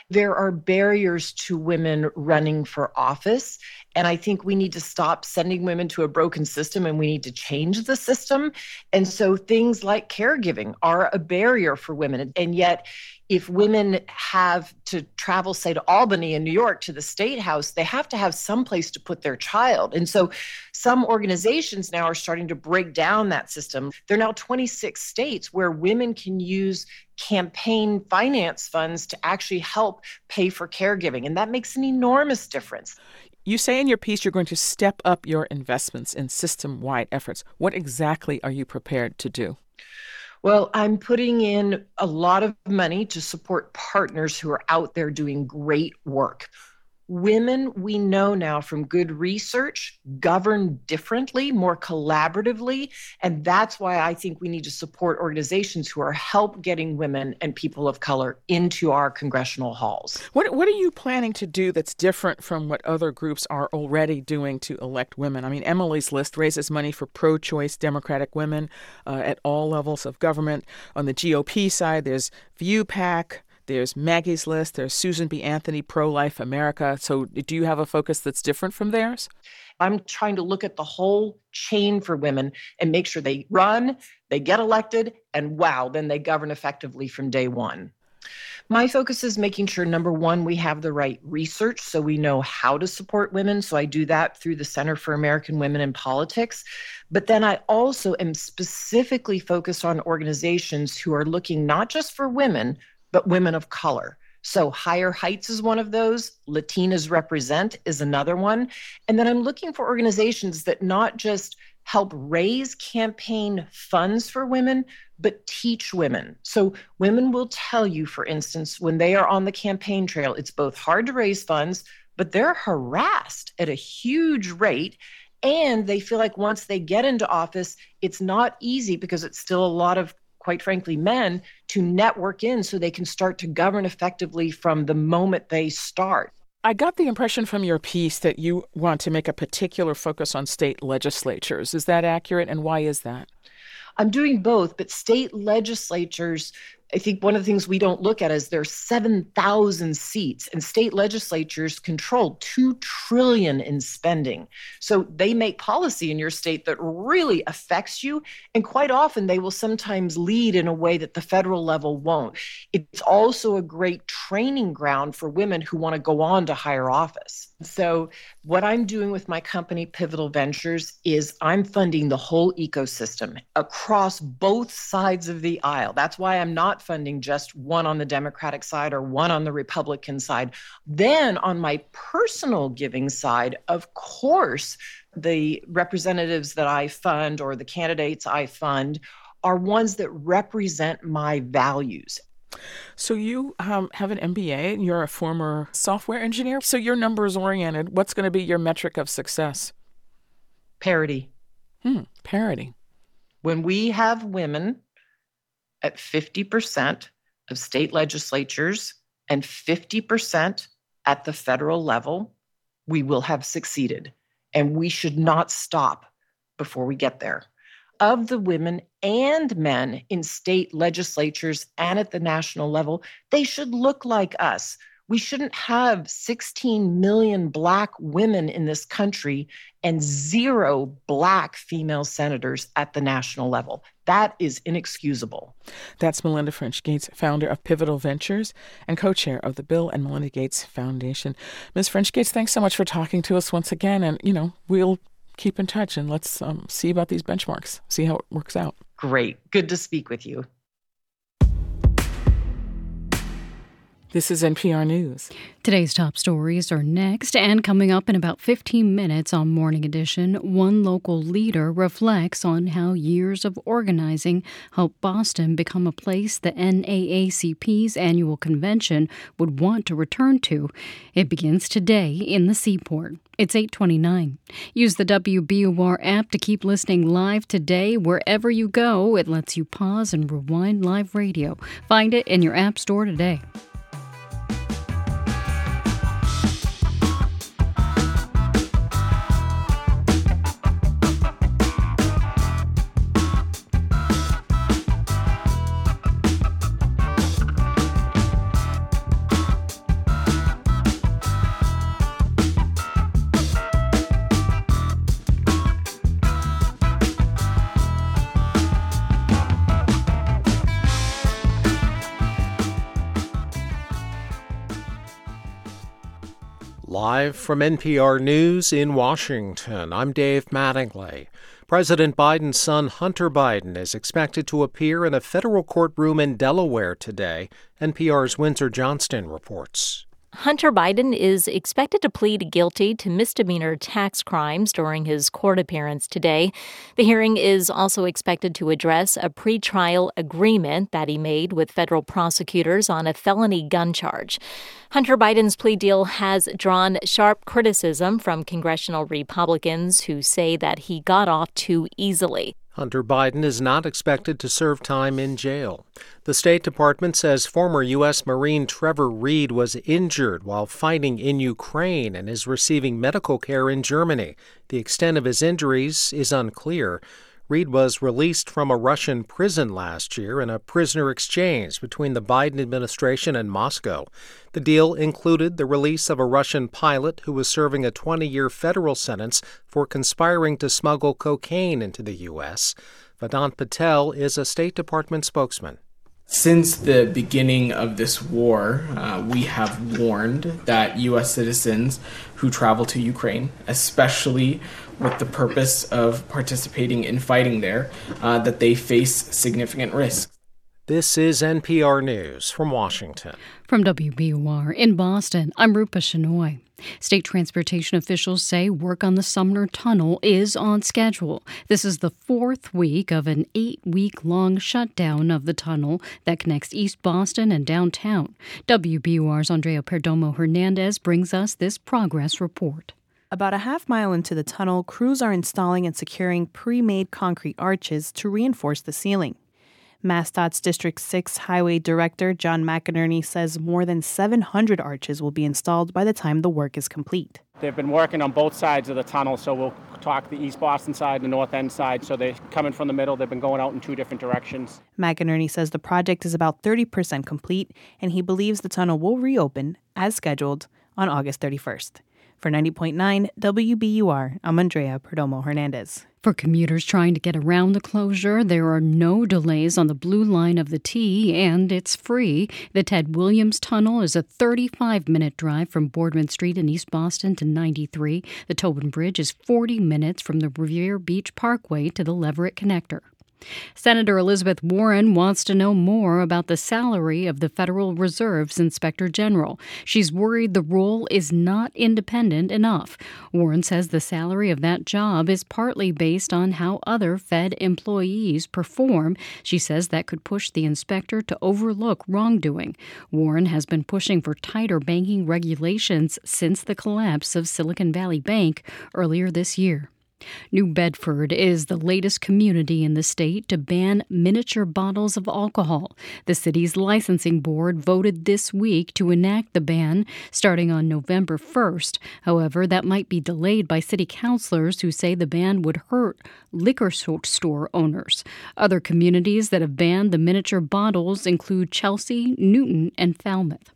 There are barriers to women running for office. And I think we need to stop sending women to a broken system and we need to change the system. And so things like caregiving are a barrier for women. And yet, if women have to travel, say, to Albany in New York to the state house, they have to have some place to put their child. And so some organizations now are starting to break down that system. There are now 26 states where women can use campaign finance funds to actually help pay for caregiving. And that makes an enormous difference. You say in your piece you're going to step up your investments in system wide efforts. What exactly are you prepared to do? Well, I'm putting in a lot of money to support partners who are out there doing great work. Women, we know now from good research, govern differently, more collaboratively. And that's why I think we need to support organizations who are help getting women and people of color into our congressional halls. What, what are you planning to do that's different from what other groups are already doing to elect women? I mean, Emily's List raises money for pro choice Democratic women uh, at all levels of government. On the GOP side, there's ViewPAC. There's Maggie's List. There's Susan B. Anthony, Pro Life America. So, do you have a focus that's different from theirs? I'm trying to look at the whole chain for women and make sure they run, they get elected, and wow, then they govern effectively from day one. My focus is making sure number one, we have the right research so we know how to support women. So I do that through the Center for American Women in Politics. But then I also am specifically focused on organizations who are looking not just for women, but women of color. So, Higher Heights is one of those. Latinas Represent is another one. And then I'm looking for organizations that not just help raise campaign funds for women, but teach women. So, women will tell you, for instance, when they are on the campaign trail, it's both hard to raise funds, but they're harassed at a huge rate. And they feel like once they get into office, it's not easy because it's still a lot of quite frankly, men to network in so they can start to govern effectively from the moment they start. I got the impression from your piece that you want to make a particular focus on state legislatures. Is that accurate? And why is that? I'm doing both, but state legislatures I think one of the things we don't look at is there's 7,000 seats and state legislatures control 2 trillion in spending. So they make policy in your state that really affects you and quite often they will sometimes lead in a way that the federal level won't. It's also a great training ground for women who want to go on to higher office. So what I'm doing with my company Pivotal Ventures is I'm funding the whole ecosystem across both sides of the aisle. That's why I'm not funding just one on the Democratic side or one on the Republican side. Then on my personal giving side, of course, the representatives that I fund or the candidates I fund are ones that represent my values. So you um, have an MBA and you're a former software engineer. So you're numbers oriented. What's going to be your metric of success? Parity. Hmm, parity. When we have women at 50% of state legislatures and 50% at the federal level, we will have succeeded. And we should not stop before we get there. Of the women and men in state legislatures and at the national level, they should look like us. We shouldn't have 16 million Black women in this country and zero Black female senators at the national level. That is inexcusable. That's Melinda French Gates, founder of Pivotal Ventures and co chair of the Bill and Melinda Gates Foundation. Ms. French Gates, thanks so much for talking to us once again. And, you know, we'll keep in touch and let's um, see about these benchmarks, see how it works out. Great. Good to speak with you. This is NPR News. Today's top stories are next, and coming up in about 15 minutes on Morning Edition, one local leader reflects on how years of organizing helped Boston become a place the NAACP's annual convention would want to return to. It begins today in the Seaport. It's 829. Use the WBUR app to keep listening live today wherever you go. It lets you pause and rewind live radio. Find it in your app store today. Live from NPR News in Washington, I'm Dave Mattingly. President Biden's son Hunter Biden is expected to appear in a federal courtroom in Delaware today, NPR's Windsor Johnston reports. Hunter Biden is expected to plead guilty to misdemeanor tax crimes during his court appearance today. The hearing is also expected to address a pretrial agreement that he made with federal prosecutors on a felony gun charge. Hunter Biden's plea deal has drawn sharp criticism from congressional Republicans who say that he got off too easily. Hunter Biden is not expected to serve time in jail. The State Department says former U.S. Marine Trevor Reed was injured while fighting in Ukraine and is receiving medical care in Germany. The extent of his injuries is unclear. Reed was released from a Russian prison last year in a prisoner exchange between the Biden administration and Moscow. The deal included the release of a Russian pilot who was serving a 20 year federal sentence for conspiring to smuggle cocaine into the U.S. Vedant Patel is a State Department spokesman. Since the beginning of this war, uh, we have warned that U.S. citizens who travel to Ukraine, especially with the purpose of participating in fighting there, uh, that they face significant risks. This is NPR News from Washington. From WBUR in Boston, I'm Rupa Shenoy. State transportation officials say work on the Sumner Tunnel is on schedule. This is the fourth week of an eight week long shutdown of the tunnel that connects East Boston and downtown. WBUR's Andrea Perdomo Hernandez brings us this progress report. About a half mile into the tunnel, crews are installing and securing pre made concrete arches to reinforce the ceiling. MassDOT's District 6 Highway Director John McInerney says more than 700 arches will be installed by the time the work is complete. They've been working on both sides of the tunnel, so we'll talk the East Boston side and the North End side. So they're coming from the middle. They've been going out in two different directions. McInerney says the project is about 30% complete, and he believes the tunnel will reopen, as scheduled, on August 31st. For 90.9 WBUR, I'm Andrea Perdomo Hernandez. For commuters trying to get around the closure, there are no delays on the blue line of the T, and it's free. The Ted Williams Tunnel is a 35 minute drive from Boardman Street in East Boston to 93. The Tobin Bridge is 40 minutes from the Revere Beach Parkway to the Leverett Connector. Senator Elizabeth Warren wants to know more about the salary of the Federal Reserve's Inspector General. She's worried the role is not independent enough. Warren says the salary of that job is partly based on how other Fed employees perform. She says that could push the inspector to overlook wrongdoing. Warren has been pushing for tighter banking regulations since the collapse of Silicon Valley Bank earlier this year. New Bedford is the latest community in the state to ban miniature bottles of alcohol. The city's licensing board voted this week to enact the ban starting on November 1st. However, that might be delayed by city councilors who say the ban would hurt liquor store owners. Other communities that have banned the miniature bottles include Chelsea, Newton, and Falmouth.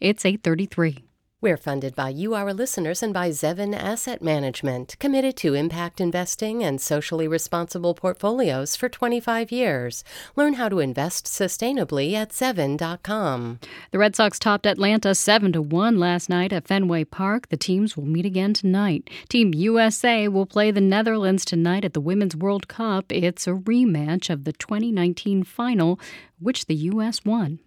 It's 833. We're funded by you, our listeners, and by Zevin Asset Management, committed to impact investing and socially responsible portfolios for 25 years. Learn how to invest sustainably at Zevin.com. The Red Sox topped Atlanta 7 to 1 last night at Fenway Park. The teams will meet again tonight. Team USA will play the Netherlands tonight at the Women's World Cup. It's a rematch of the 2019 final, which the U.S. won.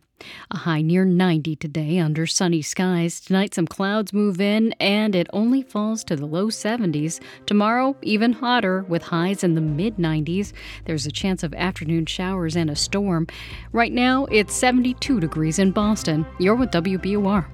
A high near 90 today under sunny skies. Tonight, some clouds move in and it only falls to the low 70s. Tomorrow, even hotter with highs in the mid 90s. There's a chance of afternoon showers and a storm. Right now, it's 72 degrees in Boston. You're with WBUR.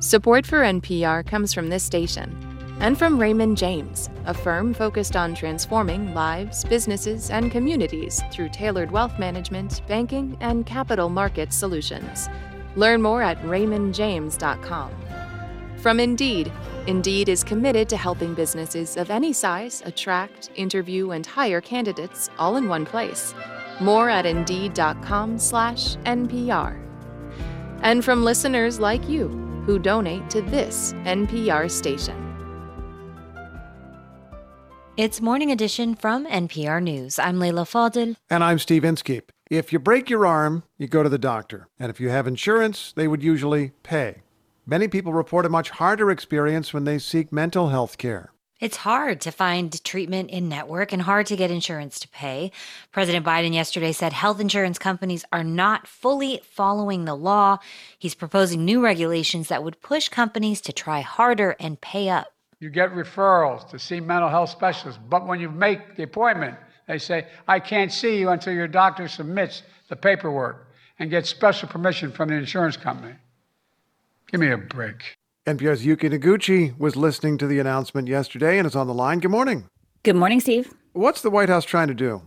Support for NPR comes from this station and from Raymond James, a firm focused on transforming lives, businesses, and communities through tailored wealth management, banking, and capital market solutions. Learn more at raymondjames.com. From Indeed, Indeed is committed to helping businesses of any size attract, interview, and hire candidates all in one place. More at indeed.com/npr. And from listeners like you who donate to this NPR station. It's Morning Edition from NPR News. I'm Leila Fadel. And I'm Steve Inskeep. If you break your arm, you go to the doctor. And if you have insurance, they would usually pay. Many people report a much harder experience when they seek mental health care. It's hard to find treatment in network and hard to get insurance to pay. President Biden yesterday said health insurance companies are not fully following the law. He's proposing new regulations that would push companies to try harder and pay up. You get referrals to see mental health specialists, but when you make the appointment, they say, I can't see you until your doctor submits the paperwork and gets special permission from the insurance company. Give me a break. NPR's Yuki Noguchi was listening to the announcement yesterday and is on the line. Good morning. Good morning, Steve. What's the White House trying to do?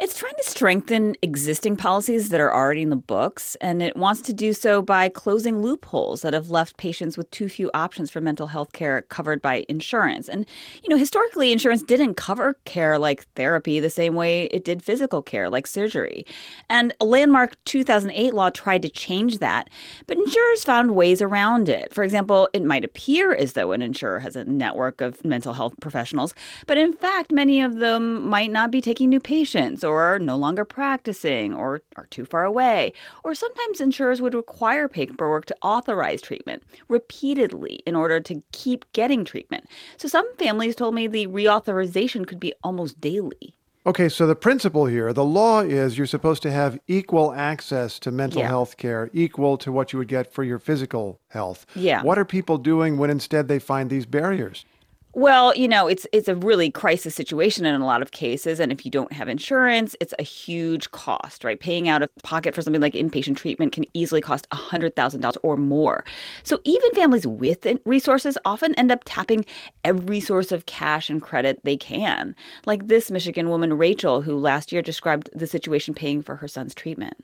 It's trying to strengthen existing policies that are already in the books, and it wants to do so by closing loopholes that have left patients with too few options for mental health care covered by insurance. And, you know, historically, insurance didn't cover care like therapy the same way it did physical care like surgery. And a landmark 2008 law tried to change that, but insurers found ways around it. For example, it might appear as though an insurer has a network of mental health professionals, but in fact, many of them might not be taking new patients patients or are no longer practicing or are too far away. Or sometimes insurers would require paperwork to authorize treatment repeatedly in order to keep getting treatment. So some families told me the reauthorization could be almost daily. Okay, so the principle here, the law is you're supposed to have equal access to mental yeah. health care, equal to what you would get for your physical health. Yeah. What are people doing when instead they find these barriers? Well, you know, it's it's a really crisis situation in a lot of cases and if you don't have insurance, it's a huge cost, right? Paying out of pocket for something like inpatient treatment can easily cost $100,000 or more. So even families with resources often end up tapping every source of cash and credit they can. Like this Michigan woman Rachel who last year described the situation paying for her son's treatment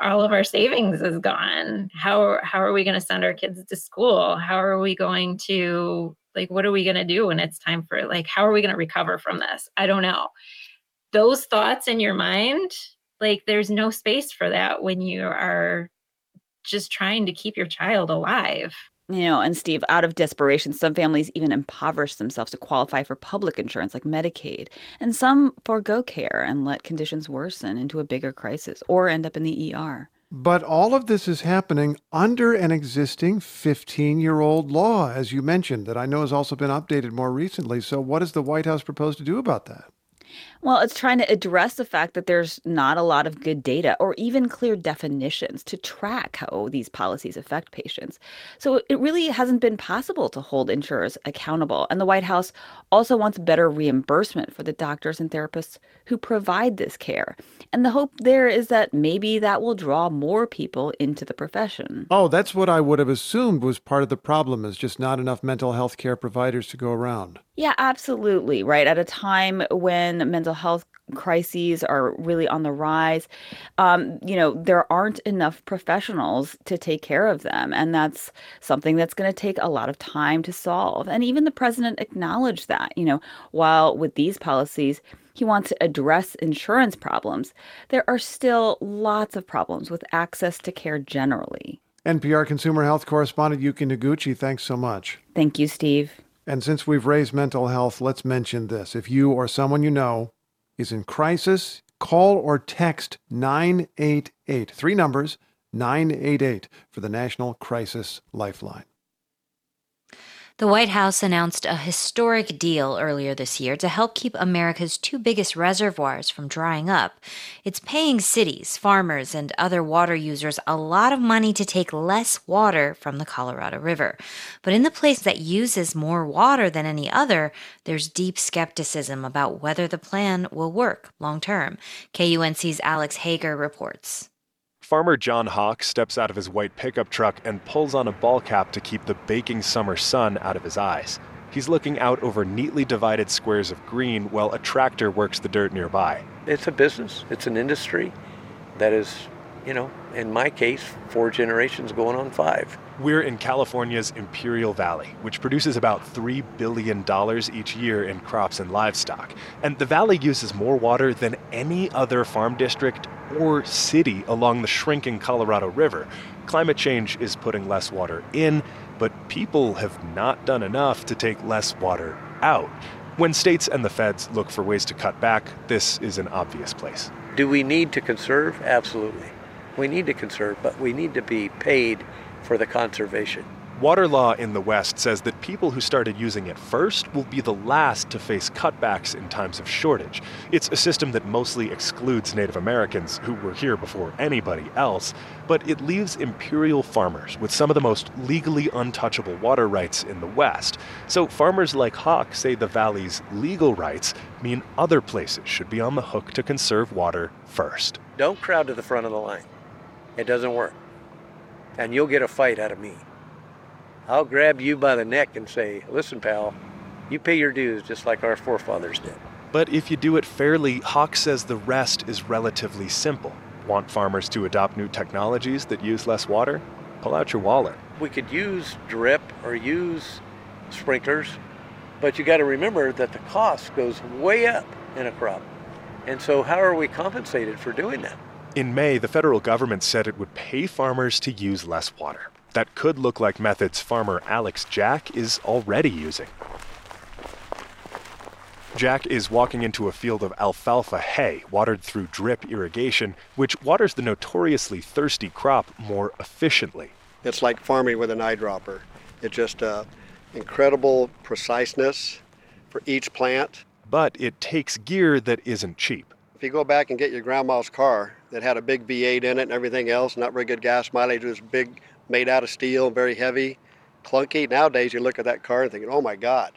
all of our savings is gone. How how are we going to send our kids to school? How are we going to like what are we going to do when it's time for like how are we going to recover from this? I don't know. Those thoughts in your mind like there's no space for that when you are just trying to keep your child alive. You know, and Steve, out of desperation, some families even impoverish themselves to qualify for public insurance like Medicaid, and some forego care and let conditions worsen into a bigger crisis or end up in the ER. But all of this is happening under an existing 15 year old law, as you mentioned, that I know has also been updated more recently. So, what does the White House propose to do about that? Well, it's trying to address the fact that there's not a lot of good data or even clear definitions to track how these policies affect patients. So it really hasn't been possible to hold insurers accountable. And the White House also wants better reimbursement for the doctors and therapists who provide this care. And the hope there is that maybe that will draw more people into the profession. Oh, that's what I would have assumed was part of the problem is just not enough mental health care providers to go around. Yeah, absolutely. Right. At a time when mental health crises are really on the rise, um, you know, there aren't enough professionals to take care of them. And that's something that's going to take a lot of time to solve. And even the president acknowledged that, you know, while with these policies, he wants to address insurance problems, there are still lots of problems with access to care generally. NPR consumer health correspondent Yuki Noguchi, thanks so much. Thank you, Steve. And since we've raised mental health, let's mention this. If you or someone you know is in crisis, call or text 988, three numbers, 988 for the National Crisis Lifeline. The White House announced a historic deal earlier this year to help keep America's two biggest reservoirs from drying up. It's paying cities, farmers, and other water users a lot of money to take less water from the Colorado River. But in the place that uses more water than any other, there's deep skepticism about whether the plan will work long term. KUNC's Alex Hager reports. Farmer John Hawk steps out of his white pickup truck and pulls on a ball cap to keep the baking summer sun out of his eyes. He's looking out over neatly divided squares of green while a tractor works the dirt nearby. It's a business, it's an industry that is, you know, in my case, four generations going on five. We're in California's Imperial Valley, which produces about $3 billion each year in crops and livestock. And the valley uses more water than any other farm district or city along the shrinking Colorado River. Climate change is putting less water in, but people have not done enough to take less water out. When states and the feds look for ways to cut back, this is an obvious place. Do we need to conserve? Absolutely. We need to conserve, but we need to be paid for the conservation. Water law in the West says that people who started using it first will be the last to face cutbacks in times of shortage. It's a system that mostly excludes Native Americans, who were here before anybody else, but it leaves imperial farmers with some of the most legally untouchable water rights in the West. So farmers like Hawk say the valley's legal rights mean other places should be on the hook to conserve water first. Don't crowd to the front of the line. It doesn't work. And you'll get a fight out of me. I'll grab you by the neck and say, listen, pal, you pay your dues just like our forefathers did. But if you do it fairly, Hawk says the rest is relatively simple. Want farmers to adopt new technologies that use less water? Pull out your wallet. We could use drip or use sprinklers, but you got to remember that the cost goes way up in a crop. And so, how are we compensated for doing that? In May, the federal government said it would pay farmers to use less water. That could look like methods farmer Alex Jack is already using. Jack is walking into a field of alfalfa hay watered through drip irrigation, which waters the notoriously thirsty crop more efficiently. It's like farming with an eyedropper. It's just uh, incredible preciseness for each plant. But it takes gear that isn't cheap. If you go back and get your grandma's car that had a big V8 in it and everything else, not very good gas mileage, it was big, made out of steel, very heavy, clunky. Nowadays, you look at that car and think, oh my God.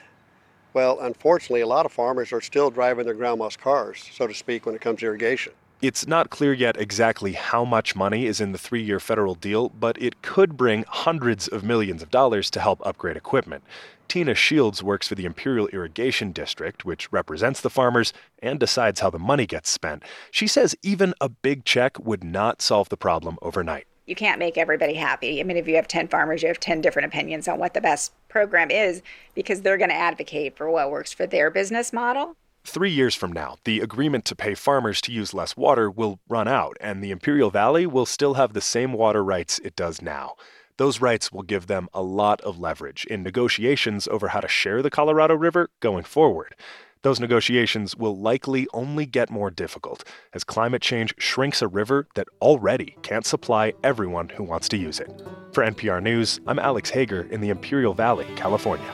Well, unfortunately, a lot of farmers are still driving their grandma's cars, so to speak, when it comes to irrigation. It's not clear yet exactly how much money is in the three year federal deal, but it could bring hundreds of millions of dollars to help upgrade equipment. Tina Shields works for the Imperial Irrigation District, which represents the farmers and decides how the money gets spent. She says even a big check would not solve the problem overnight you can't make everybody happy. I mean, if you have 10 farmers, you have 10 different opinions on what the best program is because they're going to advocate for what works for their business model. Three years from now, the agreement to pay farmers to use less water will run out, and the Imperial Valley will still have the same water rights it does now. Those rights will give them a lot of leverage in negotiations over how to share the Colorado River going forward. Those negotiations will likely only get more difficult as climate change shrinks a river that already can't supply everyone who wants to use it. For NPR News, I'm Alex Hager in the Imperial Valley, California.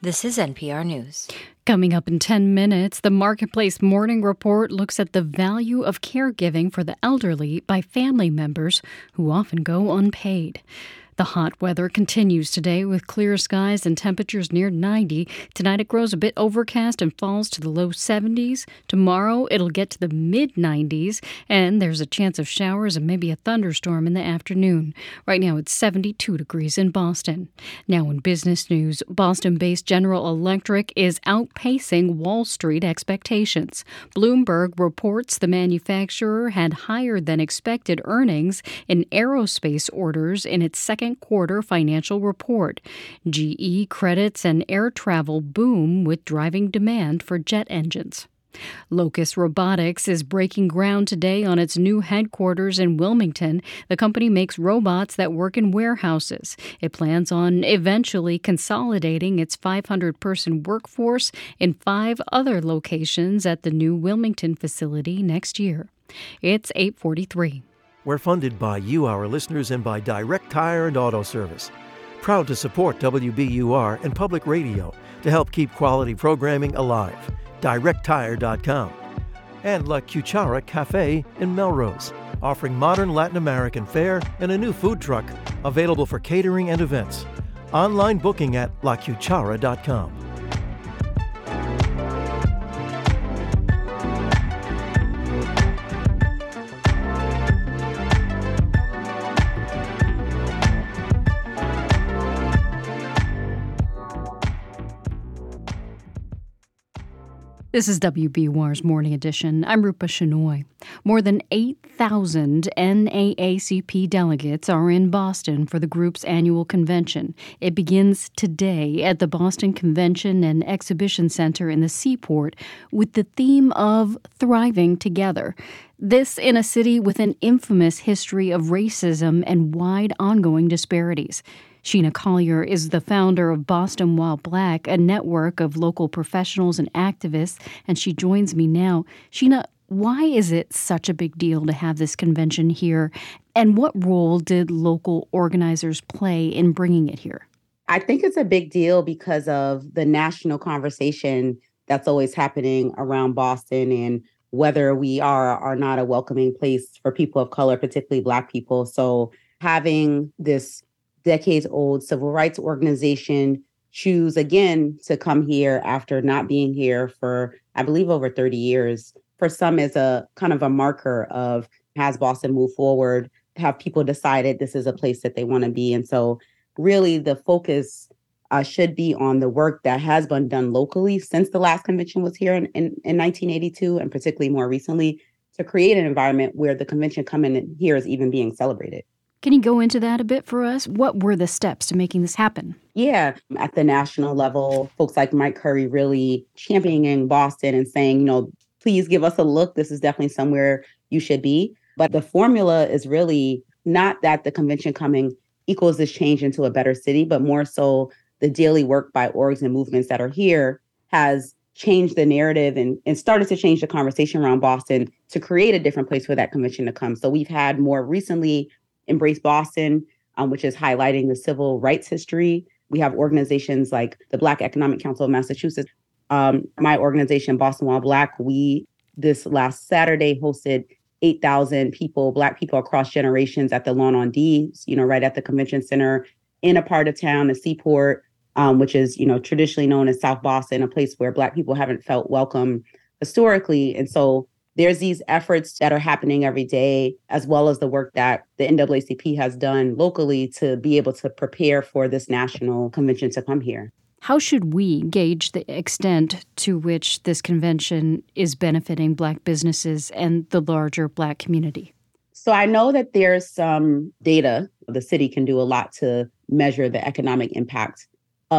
This is NPR News. Coming up in 10 minutes, the Marketplace Morning Report looks at the value of caregiving for the elderly by family members who often go unpaid. The hot weather continues today with clear skies and temperatures near 90. Tonight it grows a bit overcast and falls to the low 70s. Tomorrow it'll get to the mid 90s, and there's a chance of showers and maybe a thunderstorm in the afternoon. Right now it's 72 degrees in Boston. Now in business news, Boston based General Electric is outpacing Wall Street expectations. Bloomberg reports the manufacturer had higher than expected earnings in aerospace orders in its second second quarter financial report. GE credits an air travel boom with driving demand for jet engines. Locus Robotics is breaking ground today on its new headquarters in Wilmington. The company makes robots that work in warehouses. It plans on eventually consolidating its 500 person workforce in five other locations at the new Wilmington facility next year. It's 843. We're funded by you, our listeners, and by Direct Tire and Auto Service. Proud to support WBUR and public radio to help keep quality programming alive. DirectTire.com. And La Cuchara Cafe in Melrose, offering modern Latin American fare and a new food truck available for catering and events. Online booking at lacuchara.com. This is WBUR's Morning Edition. I'm Rupa Shenoy. More than 8,000 NAACP delegates are in Boston for the group's annual convention. It begins today at the Boston Convention and Exhibition Center in the Seaport with the theme of Thriving Together. This in a city with an infamous history of racism and wide ongoing disparities. Sheena Collier is the founder of Boston While Black, a network of local professionals and activists, and she joins me now. Sheena, why is it such a big deal to have this convention here? And what role did local organizers play in bringing it here? I think it's a big deal because of the national conversation that's always happening around Boston and whether we are or not a welcoming place for people of color, particularly Black people. So having this decades old civil rights organization choose again to come here after not being here for, I believe, over 30 years, for some is a kind of a marker of has Boston moved forward? Have people decided this is a place that they want to be? And so, really, the focus uh, should be on the work that has been done locally since the last convention was here in, in, in 1982, and particularly more recently, to create an environment where the convention coming here is even being celebrated. Can you go into that a bit for us? What were the steps to making this happen? Yeah, at the national level, folks like Mike Curry really championing Boston and saying, you know, please give us a look. This is definitely somewhere you should be. But the formula is really not that the convention coming equals this change into a better city, but more so the daily work by orgs and movements that are here has changed the narrative and, and started to change the conversation around Boston to create a different place for that convention to come. So we've had more recently Embrace Boston, um, which is highlighting the civil rights history. We have organizations like the Black Economic Council of Massachusetts. Um, my organization, Boston While Black, we this last Saturday hosted 8,000 people, Black people across generations at the Lawn on D, you know, right at the convention center in a part of town, the Seaport, um, which is you know traditionally known as South Boston, a place where Black people haven't felt welcome historically, and so there's these efforts that are happening every day, as well as the work that the NAACP has done locally to be able to prepare for this national convention to come here. How should we gauge the extent to which this convention is benefiting Black businesses and the larger Black community? So I know that there's some data. The city can do a lot to measure the economic impact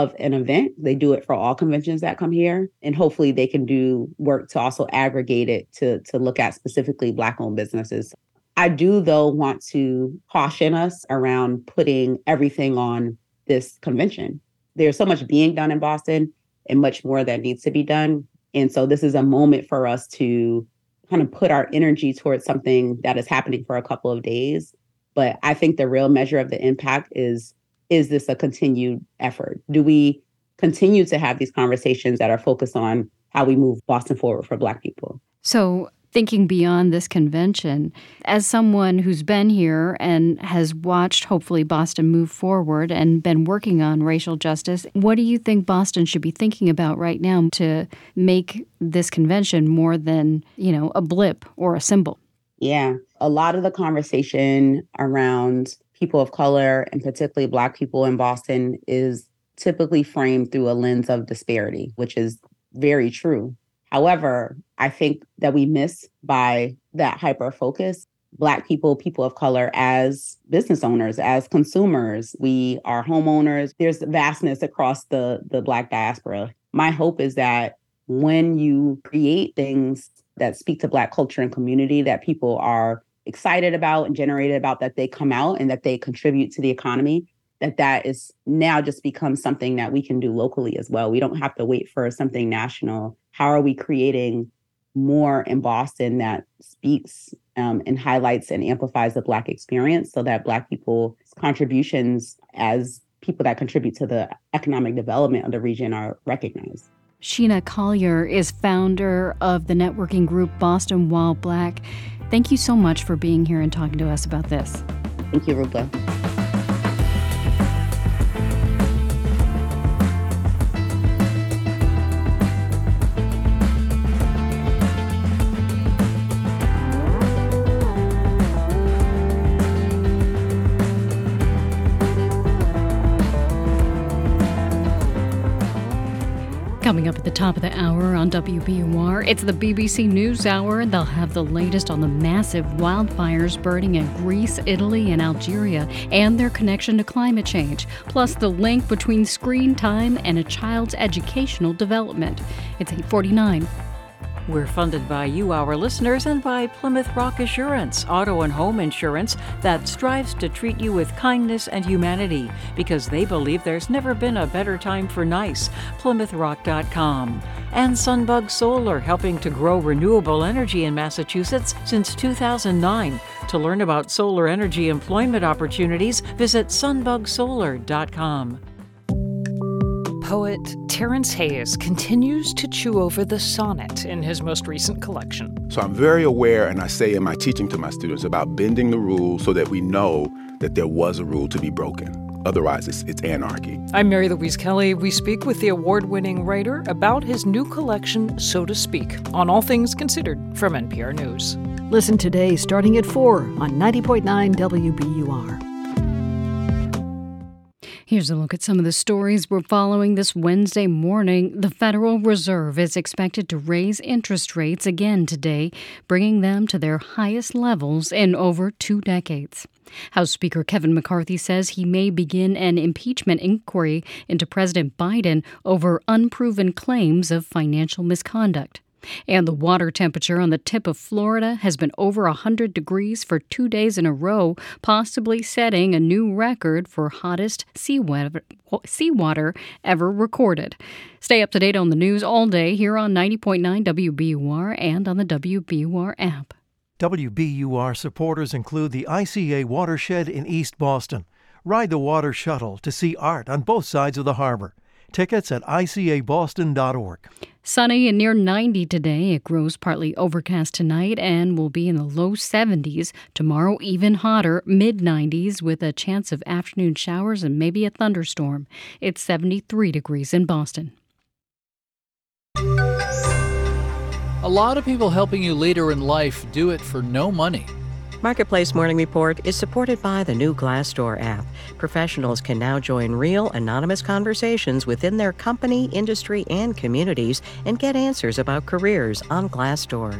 of an event. They do it for all conventions that come here. And hopefully they can do work to also aggregate it to, to look at specifically Black owned businesses. I do, though, want to caution us around putting everything on this convention. There's so much being done in Boston and much more that needs to be done. And so this is a moment for us to kind of put our energy towards something that is happening for a couple of days. But I think the real measure of the impact is is this a continued effort? Do we continue to have these conversations that are focused on how we move Boston forward for Black people? So, thinking beyond this convention, as someone who's been here and has watched hopefully Boston move forward and been working on racial justice, what do you think Boston should be thinking about right now to make this convention more than, you know, a blip or a symbol? Yeah, a lot of the conversation around people of color and particularly Black people in Boston is typically framed through a lens of disparity, which is very true. However, I think that we miss by that hyper focus Black people, people of color as business owners, as consumers. We are homeowners. There's vastness across the, the Black diaspora. My hope is that when you create things that speak to Black culture and community, that people are excited about and generated about that they come out and that they contribute to the economy that that is now just becomes something that we can do locally as well. We don't have to wait for something national. How are we creating more in boston that speaks um, and highlights and amplifies the black experience so that black people's contributions as people that contribute to the economic development of the region are recognized? Sheena Collier is founder of the networking group Boston While Black. Thank you so much for being here and talking to us about this. Thank you, Rupa. Coming up at the top of the hour on WBUR, it's the BBC News Hour. They'll have the latest on the massive wildfires burning in Greece, Italy, and Algeria, and their connection to climate change, plus the link between screen time and a child's educational development. It's 849. We're funded by you, our listeners, and by Plymouth Rock Assurance, auto and home insurance that strives to treat you with kindness and humanity because they believe there's never been a better time for nice. PlymouthRock.com. And Sunbug Solar, helping to grow renewable energy in Massachusetts since 2009. To learn about solar energy employment opportunities, visit sunbugsolar.com. Poet Terence Hayes continues to chew over the sonnet in his most recent collection. So I'm very aware, and I say in my teaching to my students, about bending the rules so that we know that there was a rule to be broken. Otherwise, it's, it's anarchy. I'm Mary Louise Kelly. We speak with the award winning writer about his new collection, So to Speak, on All Things Considered from NPR News. Listen today starting at 4 on 90.9 WBUR. Here's a look at some of the stories we're following this Wednesday morning. The Federal Reserve is expected to raise interest rates again today, bringing them to their highest levels in over two decades. House Speaker Kevin McCarthy says he may begin an impeachment inquiry into President Biden over unproven claims of financial misconduct. And the water temperature on the tip of Florida has been over 100 degrees for two days in a row, possibly setting a new record for hottest seawater ever recorded. Stay up to date on the news all day here on 90.9 WBUR and on the WBUR app. WBUR supporters include the ICA Watershed in East Boston. Ride the water shuttle to see art on both sides of the harbor. Tickets at icaboston.org. Sunny and near 90 today. It grows partly overcast tonight and will be in the low 70s. Tomorrow, even hotter, mid 90s, with a chance of afternoon showers and maybe a thunderstorm. It's 73 degrees in Boston. A lot of people helping you later in life do it for no money. Marketplace Morning Report is supported by the new Glassdoor app. Professionals can now join real, anonymous conversations within their company, industry, and communities and get answers about careers on Glassdoor.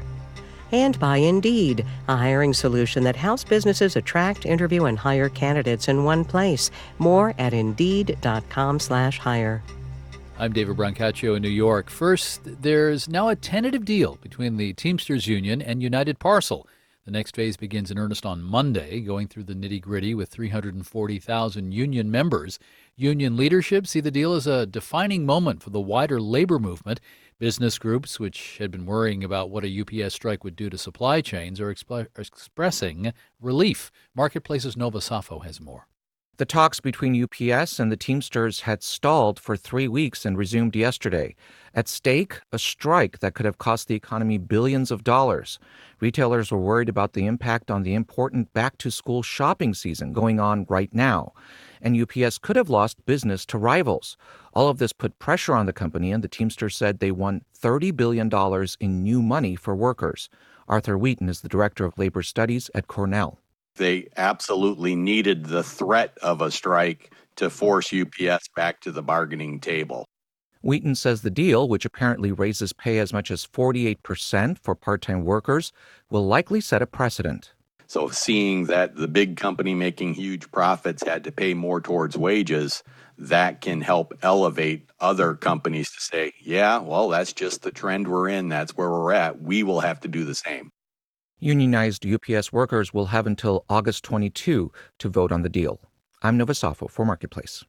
And by Indeed, a hiring solution that helps businesses attract, interview, and hire candidates in one place. More at Indeed.com/hire. I'm David Brancaccio in New York. First, there's now a tentative deal between the Teamsters Union and United Parcel. The next phase begins in earnest on Monday, going through the nitty gritty with 340,000 union members. Union leadership see the deal as a defining moment for the wider labor movement. Business groups, which had been worrying about what a UPS strike would do to supply chains, are, expl- are expressing relief. Marketplace's Nova Safo has more. The talks between UPS and the Teamsters had stalled for three weeks and resumed yesterday. At stake, a strike that could have cost the economy billions of dollars. Retailers were worried about the impact on the important back to school shopping season going on right now. And UPS could have lost business to rivals. All of this put pressure on the company, and the Teamsters said they won $30 billion in new money for workers. Arthur Wheaton is the director of labor studies at Cornell. They absolutely needed the threat of a strike to force UPS back to the bargaining table. Wheaton says the deal, which apparently raises pay as much as 48% for part time workers, will likely set a precedent. So, seeing that the big company making huge profits had to pay more towards wages, that can help elevate other companies to say, yeah, well, that's just the trend we're in. That's where we're at. We will have to do the same. Unionized UPS workers will have until August 22 to vote on the deal. I'm Nova Safo for Marketplace.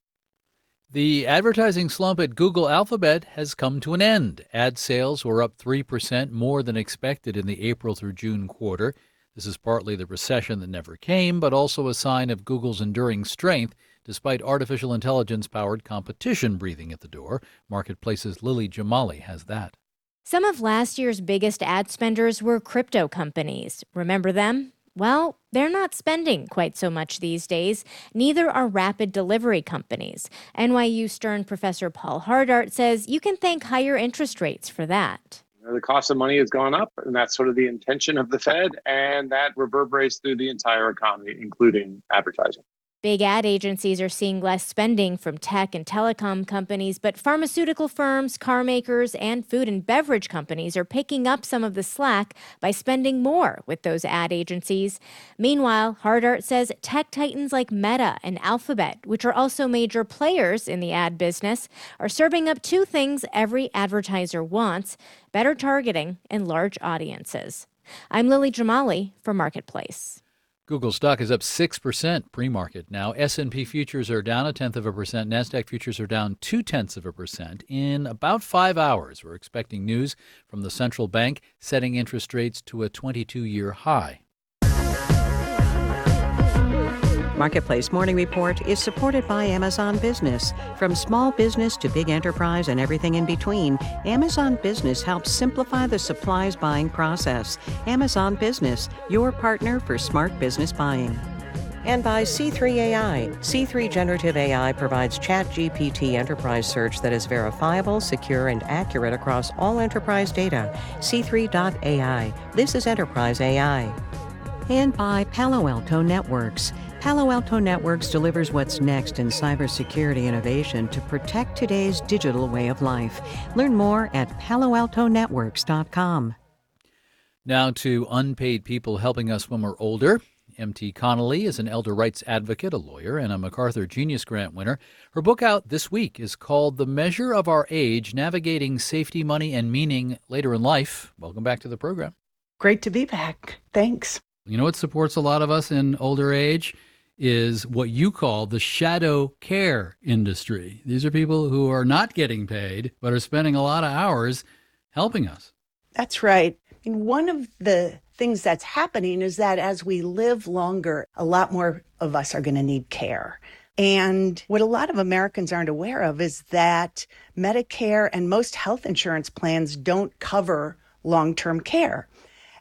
The advertising slump at Google Alphabet has come to an end. Ad sales were up 3% more than expected in the April through June quarter. This is partly the recession that never came, but also a sign of Google's enduring strength despite artificial intelligence powered competition breathing at the door. Marketplace's Lily Jamali has that. Some of last year's biggest ad spenders were crypto companies. Remember them? Well, they're not spending quite so much these days. Neither are rapid delivery companies. NYU Stern professor Paul Hardart says you can thank higher interest rates for that. The cost of money has gone up, and that's sort of the intention of the Fed, and that reverberates through the entire economy, including advertising. Big ad agencies are seeing less spending from tech and telecom companies, but pharmaceutical firms, car makers, and food and beverage companies are picking up some of the slack by spending more with those ad agencies. Meanwhile, Hardart says tech titans like Meta and Alphabet, which are also major players in the ad business, are serving up two things every advertiser wants better targeting and large audiences. I'm Lily Jamali for Marketplace. Google stock is up 6% pre-market. Now S&P futures are down a tenth of a percent. Nasdaq futures are down two tenths of a percent in about five hours. We're expecting news from the central bank setting interest rates to a 22-year high. Marketplace Morning Report is supported by Amazon Business. From small business to big enterprise and everything in between, Amazon Business helps simplify the supplies buying process. Amazon Business, your partner for smart business buying. And by C3 AI. C3 Generative AI provides ChatGPT enterprise search that is verifiable, secure, and accurate across all enterprise data. C3.ai. This is enterprise AI. And by Palo Alto Networks. Palo Alto Networks delivers what's next in cybersecurity innovation to protect today's digital way of life. Learn more at paloaltonetworks.com. Now to unpaid people helping us when we're older. MT Connolly is an elder rights advocate, a lawyer, and a MacArthur Genius Grant winner. Her book out this week is called The Measure of Our Age Navigating Safety, Money, and Meaning Later in Life. Welcome back to the program. Great to be back. Thanks. You know what supports a lot of us in older age? Is what you call the shadow care industry. These are people who are not getting paid, but are spending a lot of hours helping us. That's right. And one of the things that's happening is that as we live longer, a lot more of us are going to need care. And what a lot of Americans aren't aware of is that Medicare and most health insurance plans don't cover long term care.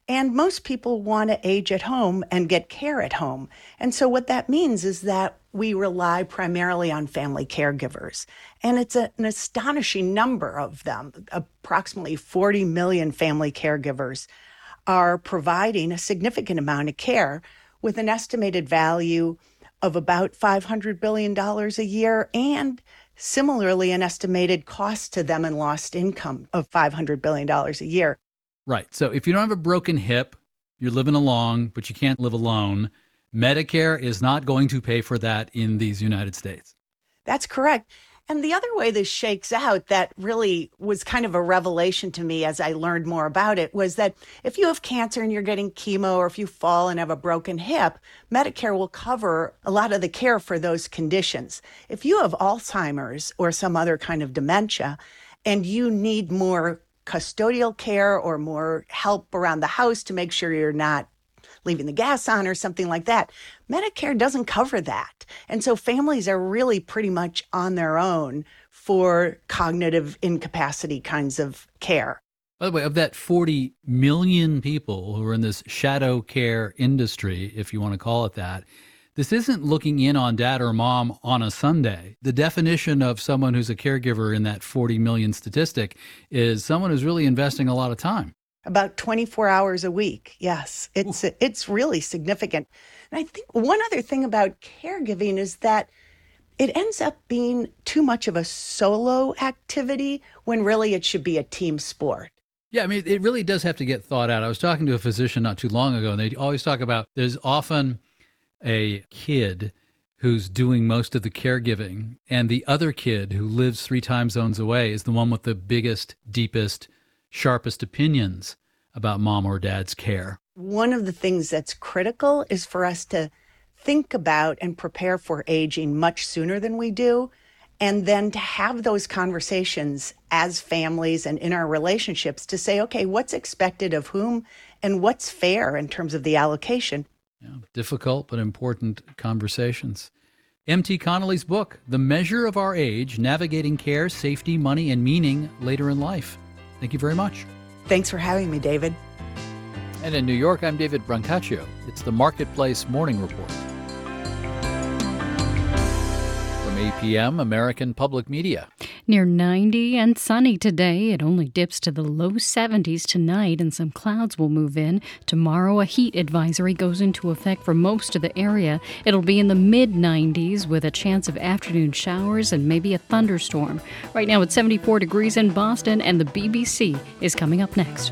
And most people want to age at home and get care at home. And so, what that means is that we rely primarily on family caregivers. And it's a, an astonishing number of them. Approximately 40 million family caregivers are providing a significant amount of care with an estimated value of about $500 billion a year and similarly an estimated cost to them in lost income of $500 billion a year. Right. So if you don't have a broken hip, you're living along, but you can't live alone. Medicare is not going to pay for that in these United States. That's correct. And the other way this shakes out that really was kind of a revelation to me as I learned more about it was that if you have cancer and you're getting chemo or if you fall and have a broken hip, Medicare will cover a lot of the care for those conditions. If you have Alzheimer's or some other kind of dementia and you need more custodial care or more help around the house to make sure you're not leaving the gas on or something like that. Medicare doesn't cover that. And so families are really pretty much on their own for cognitive incapacity kinds of care. By the way, of that 40 million people who are in this shadow care industry, if you want to call it that, this isn't looking in on dad or mom on a Sunday. The definition of someone who's a caregiver in that 40 million statistic is someone who's really investing a lot of time. About 24 hours a week. Yes, it's Ooh. it's really significant. And I think one other thing about caregiving is that it ends up being too much of a solo activity when really it should be a team sport. Yeah, I mean, it really does have to get thought out. I was talking to a physician not too long ago, and they always talk about there's often a kid who's doing most of the caregiving, and the other kid who lives three time zones away is the one with the biggest, deepest, sharpest opinions about mom or dad's care. One of the things that's critical is for us to think about and prepare for aging much sooner than we do. And then to have those conversations as families and in our relationships to say, okay, what's expected of whom and what's fair in terms of the allocation. Yeah, difficult but important conversations. M.T. Connolly's book, The Measure of Our Age Navigating Care, Safety, Money, and Meaning Later in Life. Thank you very much. Thanks for having me, David. And in New York, I'm David Brancaccio. It's the Marketplace Morning Report. APM, American Public Media. Near 90 and sunny today. It only dips to the low 70s tonight, and some clouds will move in. Tomorrow, a heat advisory goes into effect for most of the area. It'll be in the mid 90s with a chance of afternoon showers and maybe a thunderstorm. Right now, it's 74 degrees in Boston, and the BBC is coming up next.